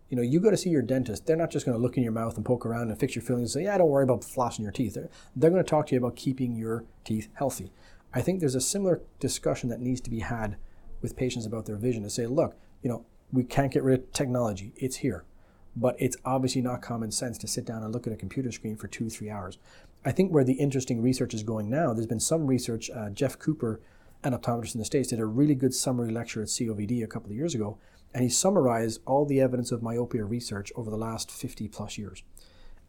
you know, you go to see your dentist, they're not just going to look in your mouth and poke around and fix your fillings and say, yeah, don't worry about flossing your teeth. They're, they're going to talk to you about keeping your teeth healthy. I think there's a similar discussion that needs to be had with patients about their vision to say, look, you know, we can't get rid of technology. It's here. But it's obviously not common sense to sit down and look at a computer screen for two, three hours. I think where the interesting research is going now, there's been some research, uh, Jeff Cooper, an optometrist in the States, did a really good summary lecture at COVD a couple of years ago and he summarized all the evidence of myopia research over the last 50 plus years.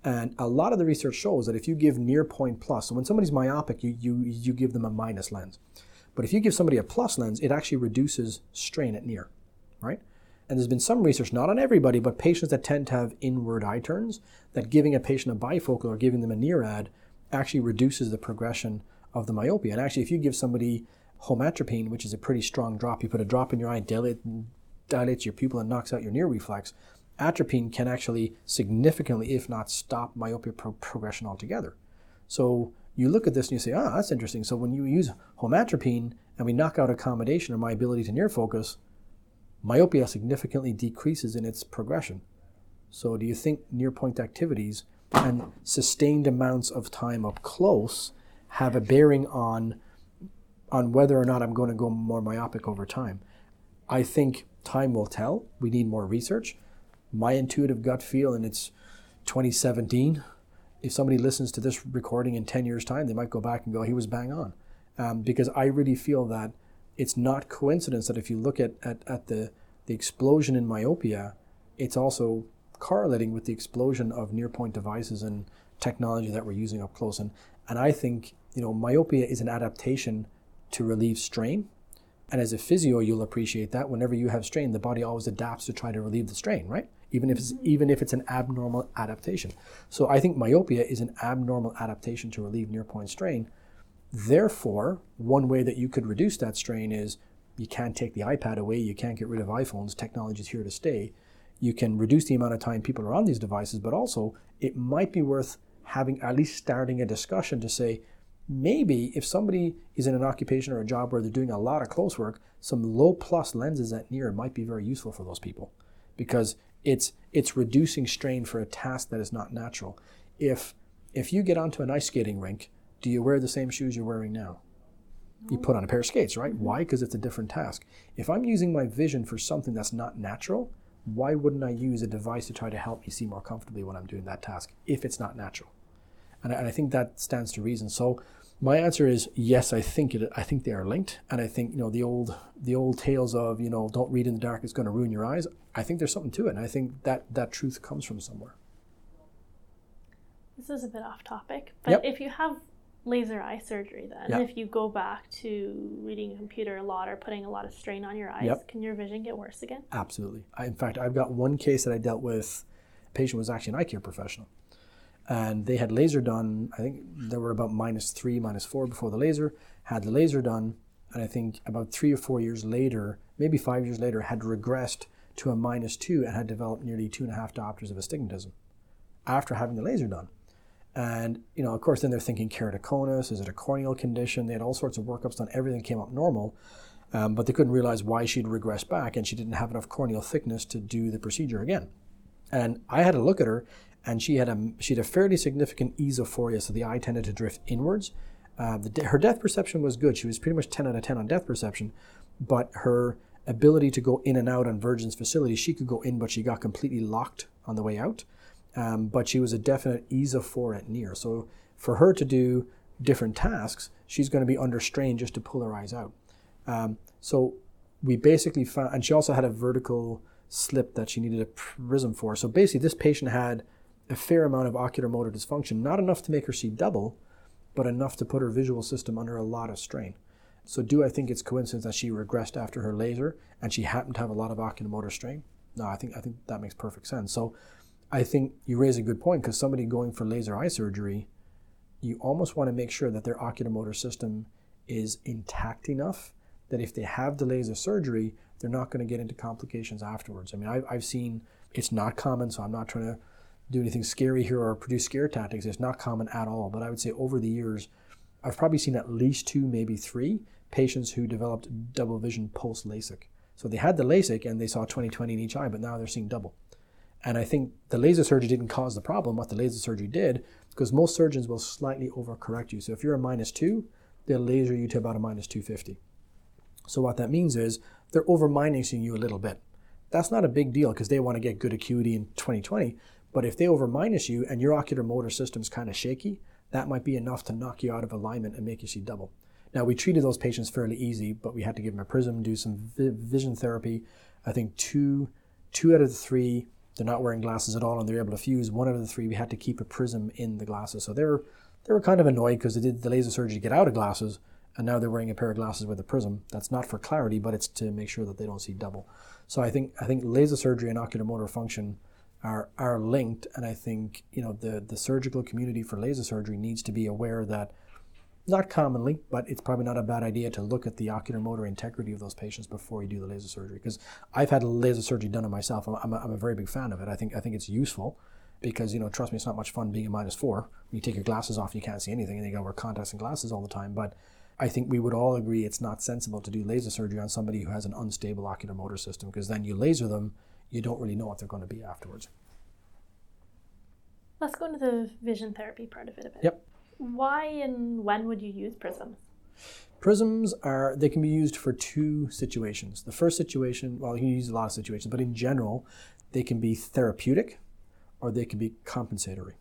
And a lot of the research shows that if you give near point plus, so when somebody's myopic, you, you, you give them a minus lens. But if you give somebody a plus lens, it actually reduces strain at near, right? and there's been some research, not on everybody, but patients that tend to have inward eye turns, that giving a patient a bifocal or giving them a near NIRAD actually reduces the progression of the myopia. And actually, if you give somebody homatropine, which is a pretty strong drop, you put a drop in your eye, dilate, dilates your pupil, and knocks out your near reflex, atropine can actually significantly, if not stop myopia pro- progression altogether. So you look at this and you say, ah, that's interesting. So when you use homatropine and we knock out accommodation or my ability to near focus, myopia significantly decreases in its progression. So do you think near point activities and sustained amounts of time up close have a bearing on on whether or not I'm going to go more myopic over time? I think time will tell. We need more research. My intuitive gut feel, and it's 2017. If somebody listens to this recording in 10 years' time, they might go back and go, he was bang on. Um, because I really feel that it's not coincidence that if you look at, at, at the, the explosion in myopia, it's also correlating with the explosion of near point devices and technology that we're using up close. And, and I think, you know, myopia is an adaptation to relieve strain. And as a physio, you'll appreciate that whenever you have strain, the body always adapts to try to relieve the strain, right? Even if it's mm-hmm. even if it's an abnormal adaptation. So I think myopia is an abnormal adaptation to relieve near point strain. Therefore, one way that you could reduce that strain is you can't take the iPad away, you can't get rid of iPhones, technology is here to stay. You can reduce the amount of time people are on these devices, but also it might be worth having at least starting a discussion to say, maybe if somebody is in an occupation or a job where they're doing a lot of close work, some low plus lenses at near might be very useful for those people because it's it's reducing strain for a task that is not natural. If if you get onto an ice skating rink, do you wear the same shoes you're wearing now? You put on a pair of skates, right? Mm-hmm. Why? Because it's a different task. If I'm using my vision for something that's not natural, why wouldn't I use a device to try to help me see more comfortably when I'm doing that task if it's not natural? And I, and I think that stands to reason. So my answer is yes. I think it. I think they are linked, and I think you know the old the old tales of you know don't read in the dark it's going to ruin your eyes. I think there's something to it, and I think that that truth comes from somewhere. This is a bit off topic, but Yep. if you have laser eye surgery, then Yeah. if you go back to reading a computer a lot or putting a lot of strain on your eyes, Yep. can your vision get worse again? Absolutely. I, in fact, I've got one case that I dealt with. A patient was actually an eye care professional, and they had laser done. I think they were about minus three, minus four before the laser. Had the laser done, and I think about three or four years later, maybe five years later, had regressed to a minus two and had developed nearly two and a half diopters of astigmatism after having the laser done. And you know, of course, then they're thinking keratoconus. Is it a corneal condition? They had all sorts of workups done. Everything came up normal, um, but they couldn't realize why she'd regressed back, and she didn't have enough corneal thickness to do the procedure again. And I had to look at her, and she had a she had a fairly significant esophoria, so the eye tended to drift inwards. Uh, the, her depth perception was good. She was pretty much 10 out of 10 on depth perception, but her ability to go in and out on vergence facility, she could go in, but she got completely locked on the way out. Um, but she was a definite esophore at near. So for her to do different tasks, she's going to be under strain just to pull her eyes out. Um, so we basically found, and she also had a vertical slip that she needed a prism for. So basically, this patient had a fair amount of ocular motor dysfunction, not enough to make her see double, but enough to put her visual system under a lot of strain. So, do I think it's coincidence that she regressed after her laser and she happened to have a lot of ocular motor strain? No, I think I think that makes perfect sense. So, I think you raise a good point because somebody going for laser eye surgery, you almost want to make sure that their ocular motor system is intact enough that if they have the laser surgery, they're not going to get into complications afterwards. I mean, I've, I've seen it's not common, so I'm not trying to do anything scary here or produce scare tactics. It's not common at all. But I would say over the years, I've probably seen at least two, maybe three patients who developed double vision post LASIK. So they had the LASIK and they saw 20/20 in each eye, but now they're seeing double. And I think the laser surgery didn't cause the problem. What the laser surgery did, because most surgeons will slightly overcorrect you. So if you're a minus two, they'll laser you to about a minus 250. So what that means is they're over minusing you a little bit. That's not a big deal because they want to get good acuity in 2020. But if they over minus you and your ocular motor system's kind of shaky, that might be enough to knock you out of alignment and make you see double. Now we treated those patients fairly easy, but we had to give them a prism, do some vi- vision therapy. I think two, two out of the three, they're not wearing glasses at all, and they're able to fuse. One out of the three, we had to keep a prism in the glasses. So they were they were kind of annoyed because they did the laser surgery to get out of glasses, and now they're wearing a pair of glasses with a prism. That's not for clarity, but it's to make sure that they don't see double. So I think I think laser surgery and ocular motor function are are linked, and I think you know the the surgical community for laser surgery needs to be aware that not commonly, but it's probably not a bad idea to look at the ocular motor integrity of those patients before you do the laser surgery. Because I've had laser surgery done on myself. I'm, I'm, a, I'm a very big fan of it. I think I think it's useful because you know trust me, it's not much fun being a minus four. You take your glasses off, you can't see anything, and you got to wear contacts and glasses all the time. But I think we would all agree it's not sensible to do laser surgery on somebody who has an unstable ocular motor system because then you laser them, you don't really know what they're going to be afterwards. Let's go into the vision therapy part of it a bit. Yep. Why and when would you use prisms? Prisms are they can be used for two situations. The first situation, well, you can use a lot of situations, but in general, they can be therapeutic or they can be compensatory.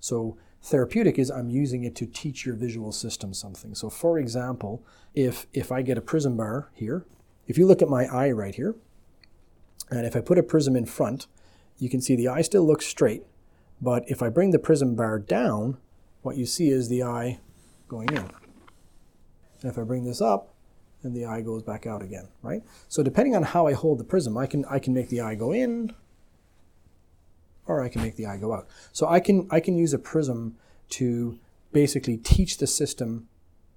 So Therapeutic is I'm using it to teach your visual system something. So for example, if if I get a prism bar here, if you look at my eye right here, and if I put a prism in front, you can see the eye still looks straight, but if I bring the prism bar down, what you see is the eye going in. And if I bring this up, then the eye goes back out again, right? So depending on how I hold the prism, I can I can make the eye go in or I can make the eye go out. So I can I can use a prism to basically teach the system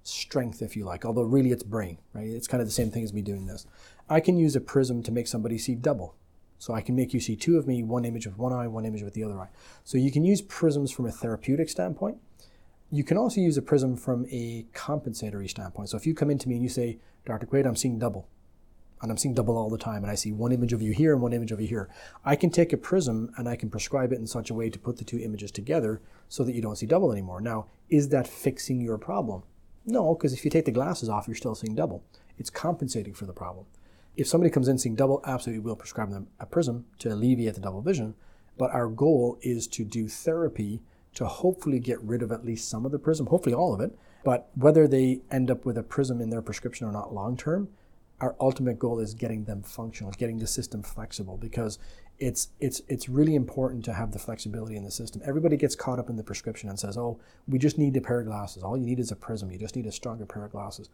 strength, if you like, although really it's brain, right? It's kind of the same thing as me doing this. I can use a prism to make somebody see double. So I can make you see two of me, one image with one eye, one image with the other eye. So you can use prisms from a therapeutic standpoint. You can also use a prism from a compensatory standpoint. So if you come into me and you say, Dr. Quaid, I'm seeing double and I'm seeing double all the time, and I see one image of you here and one image of you here. I can take a prism and I can prescribe it in such a way to put the two images together so that you don't see double anymore. Now, is that fixing your problem? No, because if you take the glasses off, you're still seeing double. It's compensating for the problem. If somebody comes in seeing double, absolutely we'll prescribe them a prism to alleviate the double vision. But our goal is to do therapy to hopefully get rid of at least some of the prism, hopefully all of it. But whether they end up with a prism in their prescription or not long term, our ultimate goal is getting them functional, getting the system flexible because it's it's it's really important to have the flexibility in the system. Everybody gets caught up in the prescription and says, "Oh, we just need a pair of glasses. All you need is a prism. You just need a stronger pair of glasses."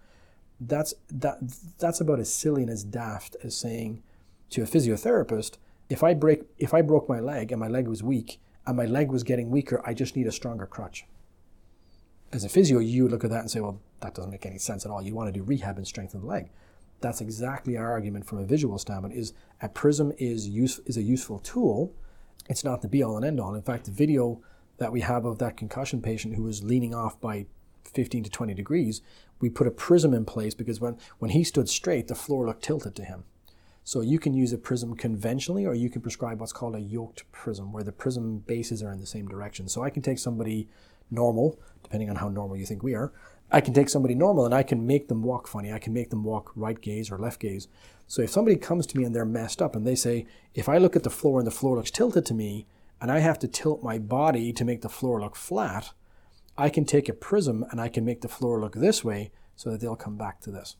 That's that that's about as silly and as daft as saying to a physiotherapist, "If I break if I broke my leg and my leg was weak and my leg was getting weaker, I just need a stronger crutch." As a physio, you would look at that and say, "Well, that doesn't make any sense at all. You want to do rehab and strengthen the leg." that's exactly our argument from a visual standpoint is a prism is use, is a useful tool it's not the be all and end all in fact the video that we have of that concussion patient who was leaning off by 15 to 20 degrees we put a prism in place because when, when he stood straight the floor looked tilted to him so you can use a prism conventionally or you can prescribe what's called a yoked prism where the prism bases are in the same direction so i can take somebody normal depending on how normal you think we are I can take somebody normal and I can make them walk funny. I can make them walk right gaze or left gaze. So if somebody comes to me and they're messed up and they say, if I look at the floor and the floor looks tilted to me and I have to tilt my body to make the floor look flat, I can take a prism and I can make the floor look this way so that they'll come back to this.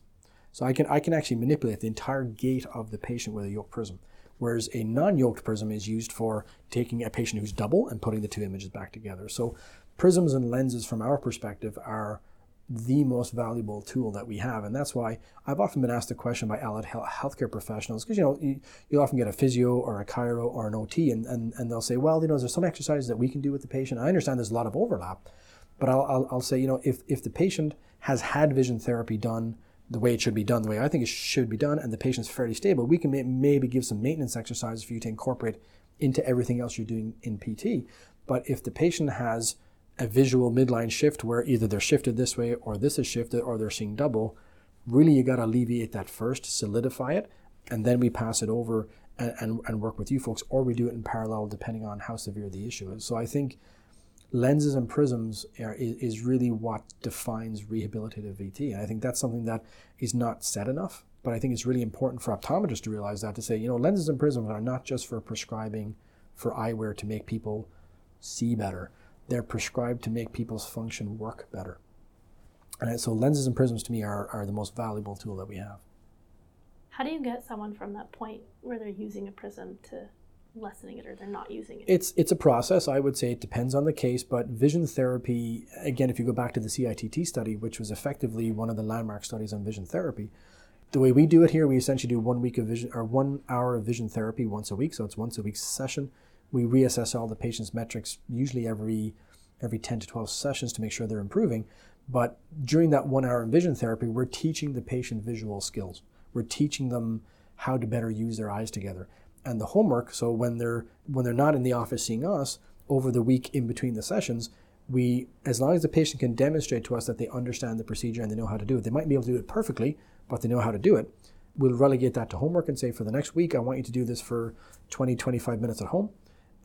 So I can, I can actually manipulate the entire gait of the patient with a yoked prism. Whereas a non-yoked prism is used for taking a patient who's double and putting the two images back together. So prisms and lenses from our perspective are the most valuable tool that we have. And that's why I've often been asked the question by allied healthcare professionals, because you know, you, you often get a physio or a chiro or an OT, and, and, and they'll say, well, you know, is there some exercises that we can do with the patient? I understand there's a lot of overlap, but I'll, I'll, I'll say, you know, if, if the patient has had vision therapy done the way it should be done, the way I think it should be done, and the patient's fairly stable, we can may, maybe give some maintenance exercises for you to incorporate into everything else you're doing in PT. But if the patient has a visual midline shift where either they're shifted this way or this is shifted or they're seeing double, really you got to alleviate that first, solidify it, and then we pass it over and, and, and, work with you folks, or we do it in parallel depending on how severe the issue is. So I think lenses and prisms are, is, really what defines rehabilitative VT. And I think that's something that is not said enough, but I think it's really important for optometrists to realize that to say, you know, lenses and prisms are not just for prescribing for eyewear to make people see better they're prescribed to make people's function work better. And so lenses and prisms to me are, are the most valuable tool that we have. How do you get someone from that point where they're using a prism to lessening it or they're not using it? It's it's a process. I would say it depends on the case, but vision therapy again, if you go back to the CITT study, which was effectively one of the landmark studies on vision therapy, the way we do it here, we essentially do one week of vision or one hour of vision therapy once a week. So it's once a week session. We reassess all the patient's metrics usually every every 10 to 12 sessions to make sure they're improving. But during that one hour of vision therapy, we're teaching the patient visual skills. We're teaching them how to better use their eyes together. And the homework, so when they're when they're not in the office seeing us, over the week in between the sessions, we as long as the patient can demonstrate to us that they understand the procedure and they know how to do it, they might be able to do it perfectly, but they know how to do it. We'll relegate that to homework and say for the next week, I want you to do this for 20, 25 minutes at home.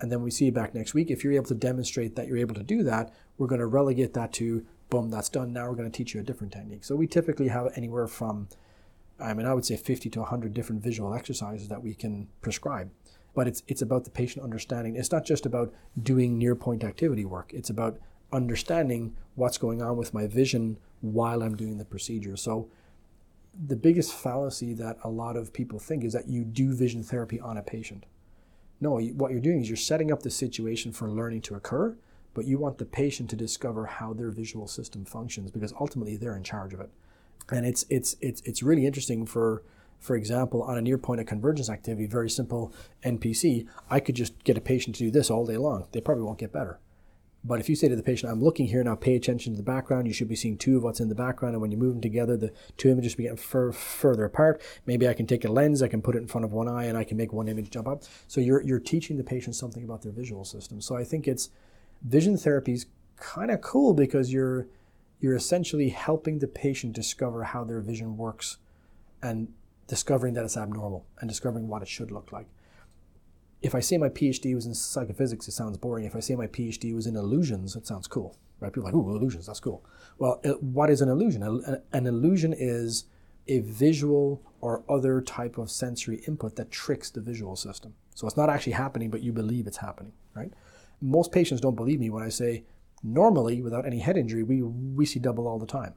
And then we see you back next week. If you're able to demonstrate that you're able to do that, we're going to relegate that to boom, that's done. Now we're going to teach you a different technique. So we typically have anywhere from, I mean, I would say 50 to 100 different visual exercises that we can prescribe. But it's, it's about the patient understanding. It's not just about doing near point activity work, it's about understanding what's going on with my vision while I'm doing the procedure. So the biggest fallacy that a lot of people think is that you do vision therapy on a patient. No, what you're doing is you're setting up the situation for learning to occur but you want the patient to discover how their visual system functions because ultimately they're in charge of it. And it's it's it's it's really interesting for for example, on a near point of convergence activity, very simple NPC, I could just get a patient to do this all day long. They probably won't get better. But if you say to the patient, I'm looking here now, pay attention to the background, you should be seeing two of what's in the background. And when you move them together, the two images be getting fur- further apart. Maybe I can take a lens, I can put it in front of one eye, and I can make one image jump up. So you're, you're teaching the patient something about their visual system. So I think it's vision therapy is kind of cool because you're you're essentially helping the patient discover how their vision works and discovering that it's abnormal and discovering what it should look like. If I say my PhD was in psychophysics, it sounds boring. If I say my PhD was in illusions, it sounds cool, right? People are like, "Ooh, illusions, that's cool." Well, what is an illusion? An illusion is a visual or other type of sensory input that tricks the visual system. So it's not actually happening, but you believe it's happening, right? most patients don't believe me when I say, normally, without any head injury, we, we see double all the time.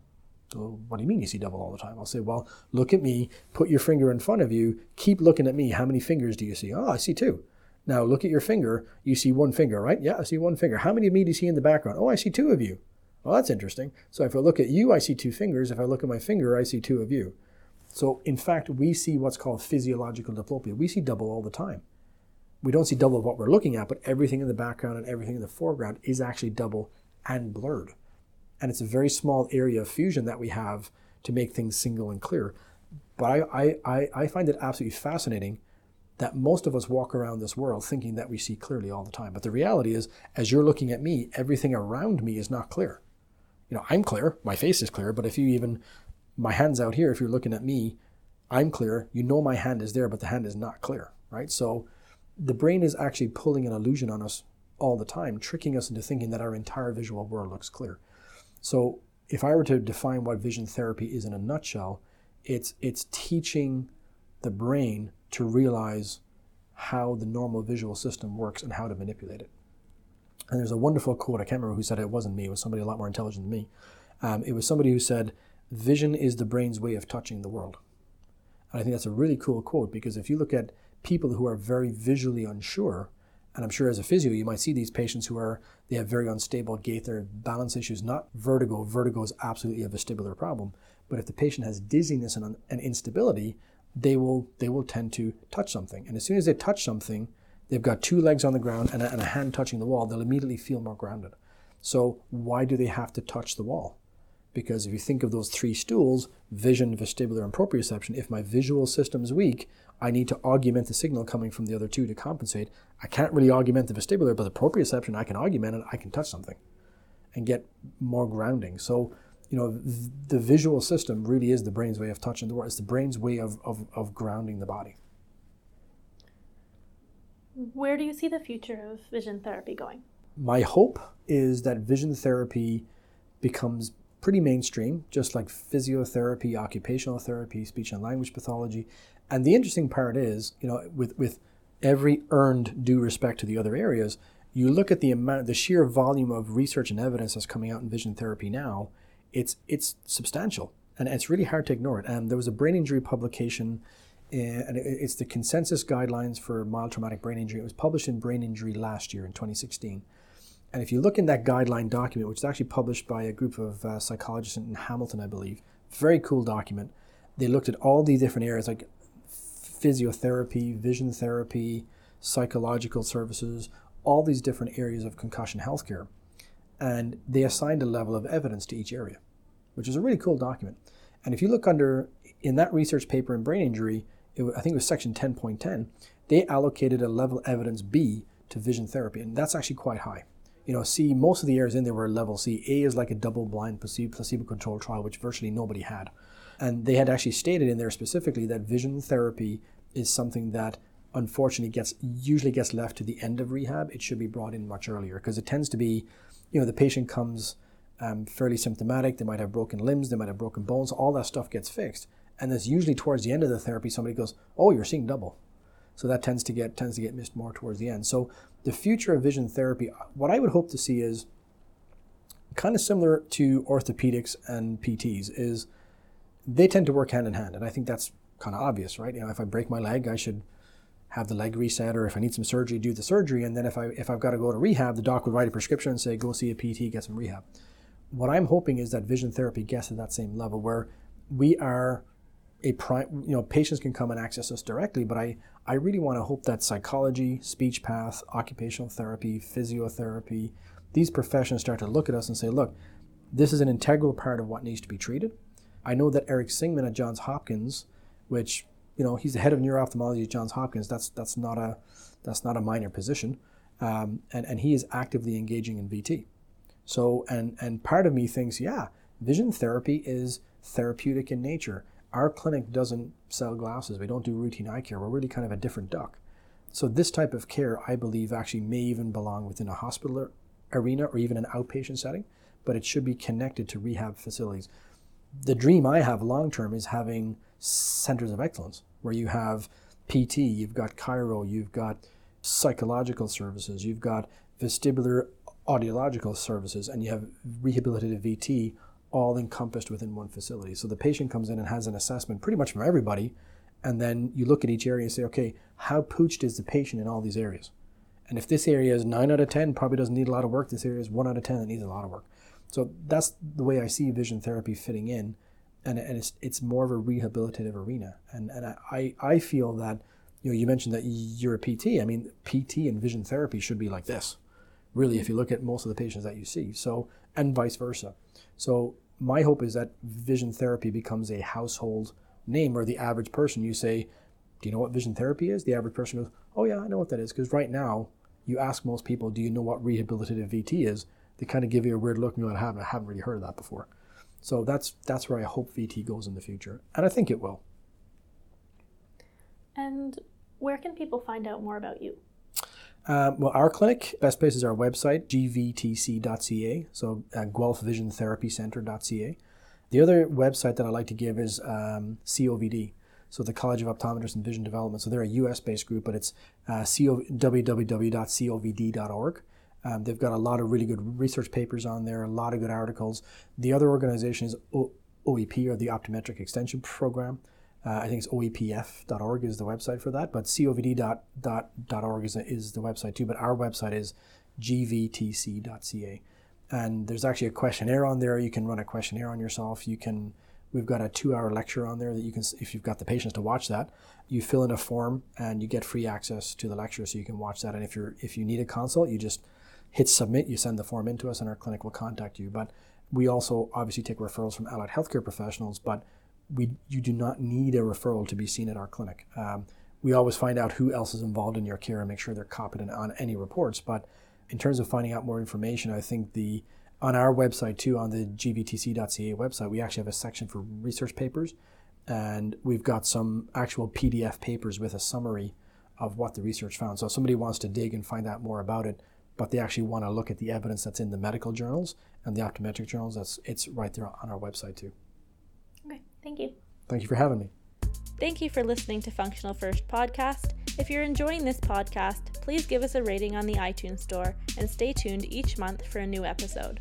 So what do you mean you see double all the time? I'll say, well, look at me, put your finger in front of you, keep looking at me. How many fingers do you see? Oh, I see two. Now look at your finger. You see one finger, right? Yeah, I see one finger. How many of me do you see in the background? Oh, I see two of you. Well, that's interesting. So if I look at you, I see two fingers. If I look at my finger, I see two of you. So in fact, we see what's called physiological diplopia. We see double all the time we don't see double what we're looking at, but everything in the background and everything in the foreground is actually double and blurred. And it's a very small area of fusion that we have to make things single and clear. But I, I, I find it absolutely fascinating that most of us walk around this world thinking that we see clearly all the time. But the reality is, as you're looking at me, everything around me is not clear. You know, I'm clear, my face is clear, but if you even, my hand's out here, if you're looking at me, I'm clear, you know my hand is there, but the hand is not clear, right? So the brain is actually pulling an illusion on us all the time, tricking us into thinking that our entire visual world looks clear. So, if I were to define what vision therapy is in a nutshell, it's it's teaching the brain to realize how the normal visual system works and how to manipulate it. And there's a wonderful quote, I can't remember who said it, it wasn't me, it was somebody a lot more intelligent than me. Um, it was somebody who said, Vision is the brain's way of touching the world. And I think that's a really cool quote because if you look at people who are very visually unsure, and I'm sure as a physio, you might see these patients who are, they have very unstable gait, their balance issues, not vertigo. Vertigo is absolutely a vestibular problem. But if the patient has dizziness and, and instability, they will, they will tend to touch something. And as soon as they touch something, they've got two legs on the ground and a, and a hand touching the wall, they'll immediately feel more grounded. So why do they have to touch the wall? Because if you think of those three stools, vision, vestibular, and proprioception, if my visual system is weak, I need to augment the signal coming from the other two to compensate. I can't really augment the vestibular, but the proprioception, I can augment it, I can touch something and get more grounding. So, you know, the visual system really is the brain's way of touching the world. It's the brain's way of, of, of grounding the body. Where do you see the future of vision therapy going? My hope is that vision therapy becomes pretty mainstream, just like physiotherapy, occupational therapy, speech and language pathology. And the interesting part is, you know, with, with every earned due respect to the other areas, you look at the amount, the sheer volume of research and evidence that's coming out in vision therapy now, it's it's substantial, and it's really hard to ignore it. And there was a brain injury publication eh, and it's the consensus guidelines for mild traumatic brain injury. It was published in Brain Injury last year in 2016. And if you look in that guideline document, which is actually published by a group of uh, psychologists in Hamilton, I believe, very cool document. They looked at all these different areas like physiotherapy, vision therapy, psychological services, all these different areas of concussion healthcare. And they assigned a level of evidence to each area, which is a really cool document. And if you look under in that research paper in brain injury, it, I think it was section 10.10, they allocated a level evidence B to vision therapy, and that's actually quite high. You know, C, most of the areas in there were level C. A is like a double blind placebo controlled trial, which virtually nobody had. And they had actually stated in there specifically that vision therapy is something that unfortunately gets usually gets left to the end of rehab. It should be brought in much earlier because it tends to be, you know, the patient comes um, fairly symptomatic. They might have broken limbs, they might have broken bones. All that stuff gets fixed, and it's usually towards the end of the therapy somebody goes, "Oh, you're seeing double." So that tends to get tends to get missed more towards the end. So the future of vision therapy, what I would hope to see is kind of similar to orthopedics and PTs is they tend to work hand in hand, and I think that's kind of obvious, right? You know, if I break my leg, I should have the leg reset, or if I need some surgery, do the surgery, and then if I if I've got to go to rehab, the doc would write a prescription and say go see a PT, get some rehab. What I'm hoping is that vision therapy gets to that same level where we are a prime, you know, patients can come and access us directly, but I, I really want to hope that psychology, speech path, occupational therapy, physiotherapy, these professions start to look at us and say, look, this is an integral part of what needs to be treated. I know that Eric Singman at Johns Hopkins, which, you know, he's the head of neuro-ophthalmology at Johns Hopkins, that's, that's, not, a, that's not a minor position, um, and, and he is actively engaging in VT. So, and, and part of me thinks, yeah, vision therapy is therapeutic in nature our clinic doesn't sell glasses. We don't do routine eye care. We're really kind of a different duck. So this type of care, I believe, actually may even belong within a hospital arena or even an outpatient setting, but it should be connected to rehab facilities. The dream I have long term is having centers of excellence where you have PT, you've got chiro, you've got psychological services, you've got vestibular audiological services, and you have rehabilitative VT all encompassed within one facility. So the patient comes in and has an assessment pretty much from everybody, and then you look at each area and say, okay, how pooched is the patient in all these areas? And if this area is 9 out of 10, probably doesn't need a lot of work. This area is 1 out of 10 that needs a lot of work. So that's the way I see vision therapy fitting in. And, and it's, it's more of a rehabilitative arena. And, and I, I feel that, you know, you mentioned that you're a PT. I mean, PT and vision therapy should be like this, really, if you look at most of the patients that you see. So, and vice versa. So my hope is that vision therapy becomes a household name where the average person you say, Do you know what vision therapy is? The average person goes, Oh, yeah, I know what that is. Because right now, you ask most people, Do you know what rehabilitative VT is? They kind of give you a weird look and you're like, I haven't, I haven't really heard of that before. So that's, that's where I hope VT goes in the future. And I think it will. And where can people find out more about you? Um, well, our clinic, best place is our website, gvtc.ca, so uh, Guelph Vision Therapy Center.ca. The other website that I like to give is um, COVD, so the College of Optometrists and Vision Development. So they're a US based group, but it's uh, co- www.covd.org. Um, they've got a lot of really good research papers on there, a lot of good articles. The other organization is o- OEP, or the Optometric Extension Program. Uh, I think it's oepf.org is the website for that, but covd.org is, is the website too. But our website is gvtc.ca. And there's actually a questionnaire on there. You can run a questionnaire on yourself. You can, we've got a two hour lecture on there that you can, if you've got the patience to watch that, you fill in a form and you get free access to the lecture so you can watch that. And if you're, if you need a consult, you just hit submit, you send the form into us and our clinic will contact you. But we also obviously take referrals from allied healthcare professionals, but we you do not need a referral to be seen at our clinic. Um, we always find out who else is involved in your care and make sure they're competent on any reports. But in terms of finding out more information, I think the on our website too, on the gvtc.ca website, we actually have a section for research papers, and we've got some actual PDF papers with a summary of what the research found. So if somebody wants to dig and find out more about it, but they actually want to look at the evidence that's in the medical journals and the optometric journals, that's it's right there on our website too. Thank you. Thank you for having me. Thank you for listening to Functional First Podcast. If you're enjoying this podcast, please give us a rating on the iTunes Store and stay tuned each month for a new episode.